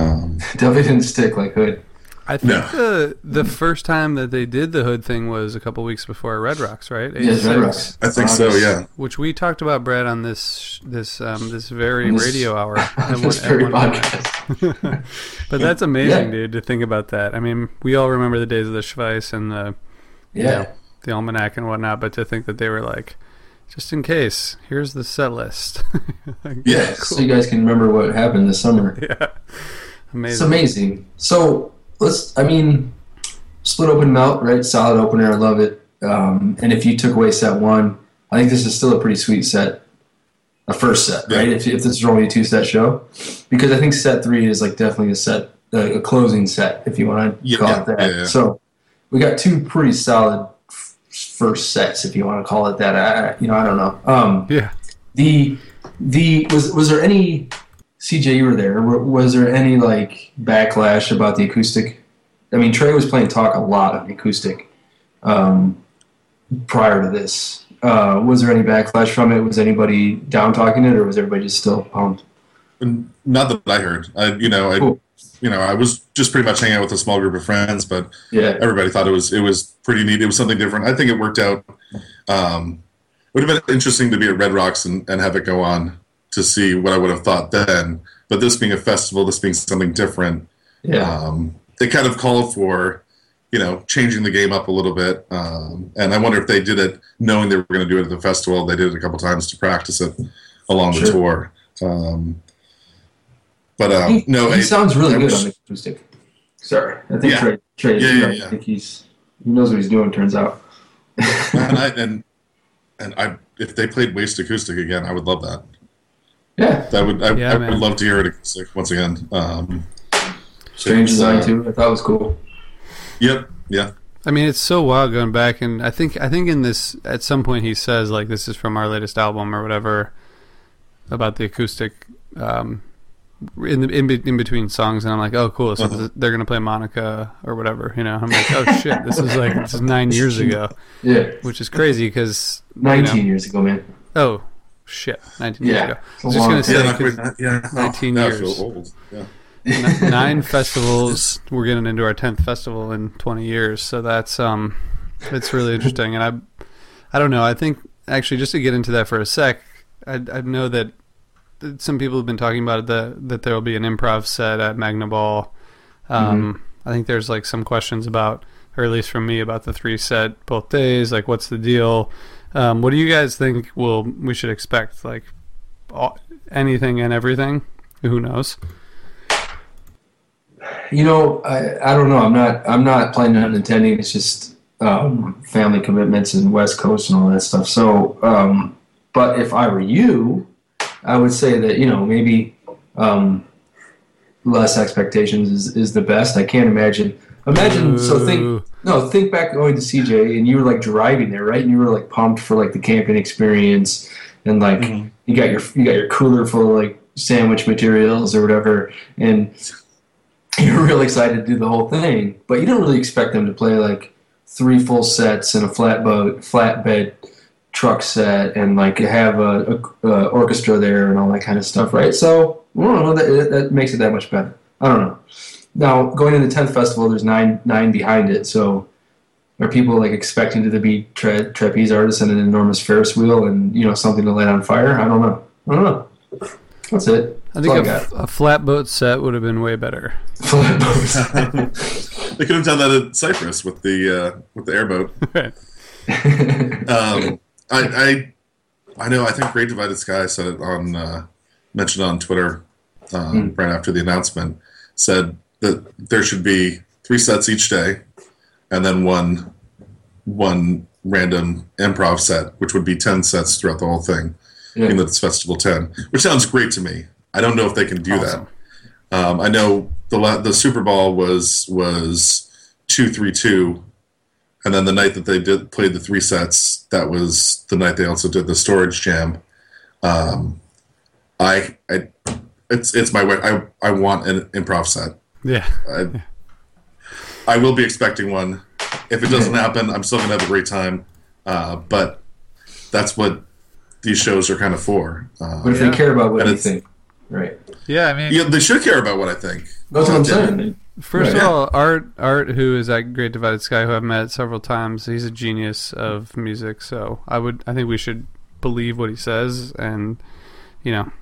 um, Definitely didn't stick like Hood. I think No. the the first time that they did the hood thing was a couple weeks before Red Rocks, right? Yes, Red Rocks. I think so. Yeah. Which we talked about, Brad, on this this um, this very This- radio hour. at one- This very podcast. But that's amazing, Yeah. dude, to think about that. I mean, we all remember the days of the Schvice and the you Yeah. know, the almanac and whatnot, but to think that they were like, just in case, here's the set list. Like, Yeah. So you guys can remember what happened this summer. yeah, It's amazing. amazing. So let's, I mean, split open melt, right? Solid opener. I love it. Um, and if you took away set one, I think this is still a pretty sweet set. A first set, Yeah. right? If, if this is only a two set show, because I think set three is like definitely a set, a, a closing set, if you want to Yeah, call it that. yeah, yeah. So we got two pretty solid f- first sets, if you want to call it that. I, you know, I don't know. Um, Yeah. the the was was there any CJ you were there was there any like backlash about the acoustic I mean Trey was playing talk a lot on the acoustic um, prior to this uh, was there any backlash from it was anybody down talking it or was everybody just still pumped Not that I heard. I, you know, I, Cool. you know, I was just pretty much hanging out with a small group of friends, but yeah everybody thought it was it was pretty neat. It was something different. I think it worked out. Um, it would have been interesting to be at Red Rocks and, and have it go on to see what I would have thought then. But this being a festival, this being something different, yeah um, it kind of call for, you know, changing the game up a little bit. Um, and I wonder if they did it knowing they were going to do it at the festival. They did it a couple times to practice it along the tour. Um, but um, he, no, he it- sounds really I good wish- on the acoustic sorry I think Yeah. Trey Trey Yeah, yeah, right. yeah. I think he's he knows what he's doing turns out and I, and and I, if they played Waste Acoustic again, I would love that. yeah That would I, Yeah, I man. would love to hear it acoustic once again. Um, strange design uh, too I thought it was cool Yep. Yeah. I mean, it's so wild going back, and I think I think in this at some point he says like this is from our latest album or whatever about the acoustic um, in the in, be- in between songs, and I'm like, oh, cool, so Uh-huh. they're gonna play Monica or whatever, you know? I'm like, oh shit, this is like this is nine years ago, yeah which is crazy because 19 years ago man oh shit, 19 years Yeah, ago. it's I a was just long gonna time. say Yeah. Not 'cause quite yeah. 19 now I years. old. Yeah. nine festivals. We're getting into our tenth festival in twenty years, so that's um, it's really interesting. And I, I don't know. I think actually, just to get into that for a sec, I, I know that that some people have been talking about it, that that there will be an improv set at Magnaball. Um, I think there's like some questions about, or at least from me, about the three set both days. Like, what's the deal? Um, what do you guys think? Will we should expect like all, anything and everything? Who knows? You know, I, I don't know. I'm not I'm not planning on attending. It's just um, family commitments and West Coast and all that stuff. So, um, but if I were you, I would say that you know maybe um, less expectations is, is the best. I can't imagine. Imagine so think no think back going to CJ and you were like driving there right and you were like pumped for like the camping experience and like you got your you got your cooler full of like sandwich materials or whatever and you're really excited to do the whole thing, but you don't really expect them to play like three full sets in a flat flatboat, flatbed truck set, and like have a, a, a orchestra there and all that kind of stuff, right? So I don't know that that makes it that much better. I don't know. Now going into the tenth festival, there's nine nine behind it, so are people like expecting to be tra- trapeze artists and an enormous Ferris wheel and you know something to light on fire? I don't know. I don't know. That's it. I think all a, got. f- a flatboat set would have been way better. Flatboat. They could have done that at Cypress with the uh, with the airboat. Um, I, I I know. I think Great Divided Sky said it on uh, mentioned on Twitter um, right after the announcement. Said that there should be three sets each day, and then one one random improv set, which would be ten sets throughout the whole thing. Yeah. In it's festival ten, which sounds great to me. I don't know if they can do Awesome. that. Um, I know the the Super Bowl was was two three two, and then the night that they did played the three sets, that was the night they also did the storage jam. Um, I, I, it's it's my way. I I want an improv set. Yeah. I, I will be expecting one. If it doesn't happen, I'm still gonna have a great time. Uh, but that's what these shows are kind of for. Uh, But if Yeah. they care about what And you think, right? Yeah, I mean, yeah, they should care about what I think. That's what I'm saying. First Right. of all, Art Art, who is at Great Divided Sky, who I've met several times, he's a genius of music. So I would, I think we should believe what he says, and you know,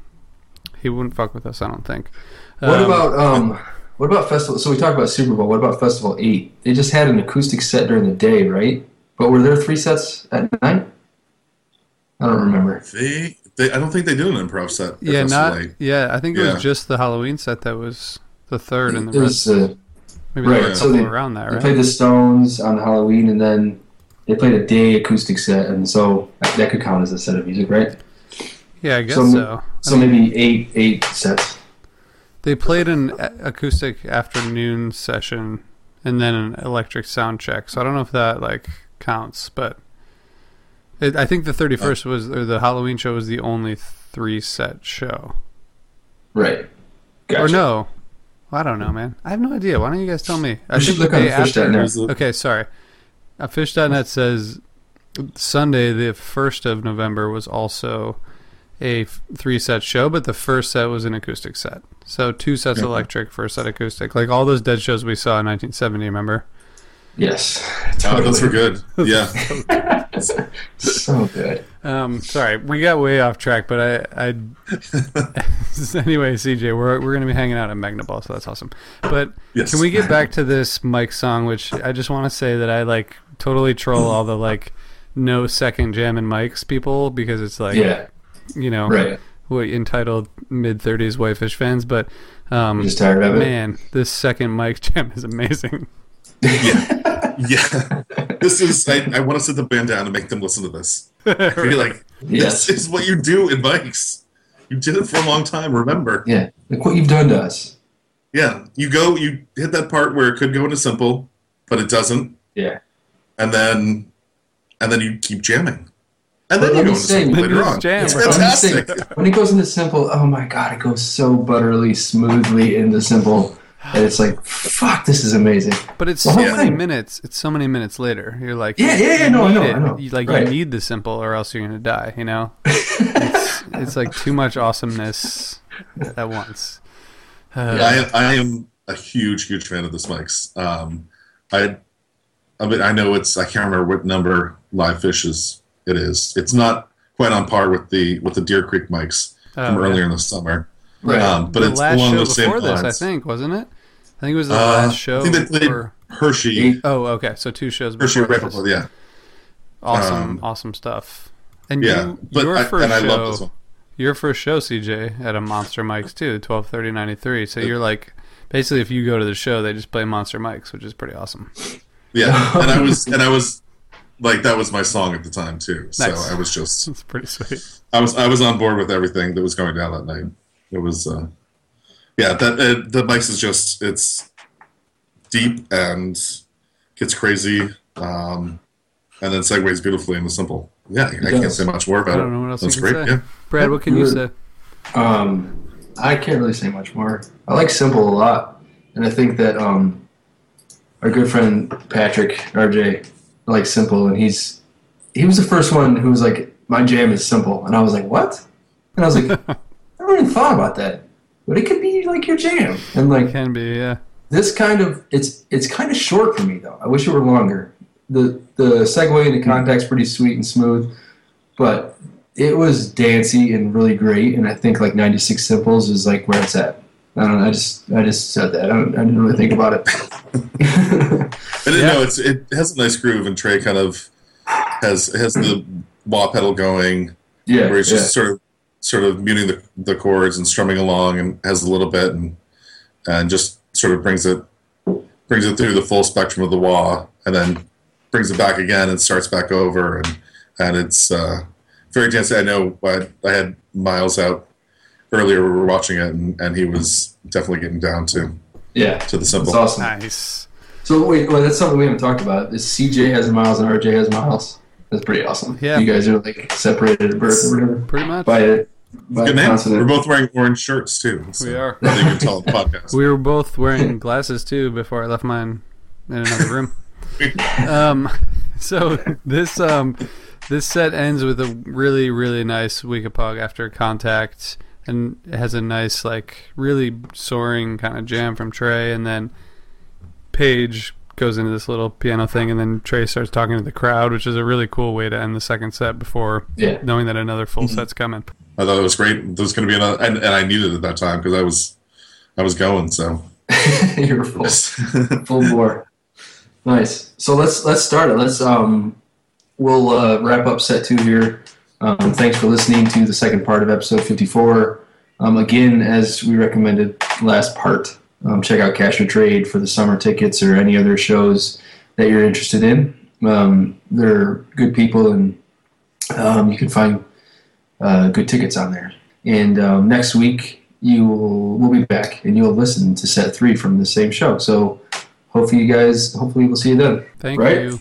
he wouldn't fuck with us. I don't think. What Um, about um? What about festival? So we talked about Super Bowl. What about Festival Eight? They just had an acoustic set during the day, right? But were there three sets at night? I don't remember. They, they, I don't think they did an improv set. at Yeah, Festival not Eight. yeah. I think it Yeah. was just the Halloween set that was the third, and the rest maybe right. So they, around that, they played the Stones on Halloween, and then they played a day acoustic set, and so that could count as a set of music, right? yeah, I guess so- so. So maybe eight eight sets. They played an acoustic afternoon session and then an electric sound check. So I don't know if that like counts, but it, I think the 31st was or the Halloween show was the only three set show. Right. Gotcha. Or no. I don't know, man. I have no idea. Why don't you guys tell me? I You should look on the the day phish.net. after- There's a- Okay, sorry. Uh, Phish.net says Sunday, the 1st of November, was also a f- three set show, but the first set was an acoustic set. So two sets Okay. electric, first set acoustic. Like all those dead shows we saw in 1970, remember? Yes. Oh, those were good. Yeah. So good. Um, sorry, we got way off track, but I, I anyway, CJ, we're we're gonna be hanging out at Magnaball, so that's awesome. But Yes. can we get back to this Mike song, which I just want to say that I like totally troll all the like no second jam and Mike's people because it's like Yeah. you know Right. what entitled mid thirties whitefish fans, but um, I'm just tired of it. man, this second Mike jam is amazing. Yeah. Yeah. This is, I, I want to sit the band down and make them listen to this. Be like, Yes. this is what you do in bikes. You did it for a long time, remember? Yeah. Look what you've done to us. Yeah. You go, you hit that part where it could go into simple, but it doesn't. Yeah. And then, and then you keep jamming. And But then you let go me into say- simple later on. jam, It's bro. I'm just saying, fantastic. when it goes into simple, oh my god, it goes so butterly, smoothly into simple. And it's like, fuck, this is amazing. But it's The so whole many thing. minutes. It's so many minutes later. You're like, Yeah, yeah, yeah, you no, I need know, it. I know. You, like Right. you need the simple, or else you're gonna die. You know, it's, it's like too much awesomeness at once. Uh, I, I am a huge, huge fan of the Smikes. Um, I, I mean, I know it's I can't remember what number live Phish is. It is. It's not quite on par with the with the Deer Creek Mike's from Oh, earlier yeah. in the summer. Right. Um, but the it's last along show those same before this, I think, wasn't it? I think it was the Uh, last show. I think they played or- Hershey. oh, okay. So two shows Hershey before right before, yeah, Awesome, Um, awesome stuff. And yeah. you, But your I, first and I show, love this one. your first show, CJ, at a Monster Mike's too, twelve thirty ninety three. So you're like, basically, if you go to the show, they just play Monster Mike's, which is pretty awesome. Yeah, and I was and I was like that was my song at the time too. So Nice. I was just It's pretty sweet. I was I was on board with everything that was going down that night. It was uh, yeah that uh, the Mike's is just it's deep and gets crazy, um, and then segues beautifully into simple. Yeah, I can't say much more about I don't it. know what else That's you can great. say. Yeah, Brad, what can you say? Um, I can't really say much more. I like simple a lot, and I think that um, our good friend Patrick RJ likes simple, and he's he was the first one who was like, "My jam is simple," and I was like, "What?" And I was like, "I never even thought about that." But it could be like your jam, and like Can be, yeah. this kind of it's it's kind of short for me though. I wish it were longer. The the segue into contact's pretty sweet and smooth, but it was dancy and really great. And I think like 96 simples is like where it's at. I don't know. I just I just said that. I, don't, I didn't really think about it. and Yeah. no, it's it has a nice groove, and Trey kind of has has the wah pedal going. yeah, where he's yeah. just sort of sort of muting the, the chords and strumming along and has a little bit and and just sort of brings it brings it through the full spectrum of the wah and then brings it back again and starts back over and and it's uh, very dancey. I know I, I had Miles out earlier. We were watching it and, and he was definitely getting down to yeah. to the It's simple. awesome. Nice. So wait, well, that's something we haven't talked about. Is CJ has miles and RJ has miles. That's pretty awesome. Yeah. you guys are like separated at birth or whatever. Pretty much. By it. By Good a name. consonant. We're both wearing orange shirts too. So We are. I you can tell the podcast. We were both wearing glasses too before I left mine in another room. um, so this um, this set ends with a really really nice Weekapaug after contact, and it has a nice like really soaring kind of jam from Trey, and then Page goes into this little piano thing, and then Trey starts talking to the crowd, which is a really cool way to end the second set before Yeah. knowing that another full set's coming. I thought it was great. There's going to be another, and, and I needed it at that time because I was, I was going. So You're full, full bore. Nice. So let's let's start it. Let's um, we'll uh, wrap up set two here. Um, thanks for listening to the second part of episode 54. Um, again, as we recommended last part, um, check out Cash or Trade for the summer tickets or any other shows that you're interested in. Um, they're good people, and um, you can find uh, good tickets on there. And um, next week, you will we'll be back, and you'll listen to set three from the same show. So hopefully, you guys, hopefully, we'll see you then. Thank Right? you.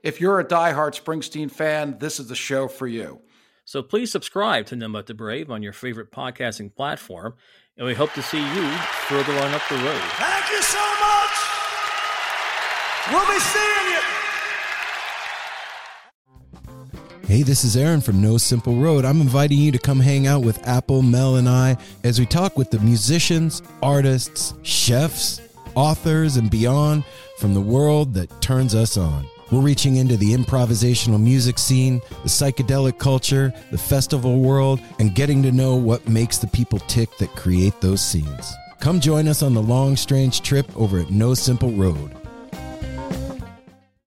If you're a diehard Springsteen fan, this is the show for you. So please subscribe to None But the Brave on your favorite podcasting platform, and we hope to see you further on up the road. Thank you so much. We'll be seeing you. Hey, this is Aaron from No Simple Road. I'm inviting you to come hang out with Apple, Mel, and I as we talk with the musicians, artists, chefs, authors, and beyond from the world that turns us on. We're reaching into the improvisational music scene, the psychedelic culture, the festival world, and getting to know what makes the people tick that create those scenes. Come join us on the long, strange trip over at No Simple Road.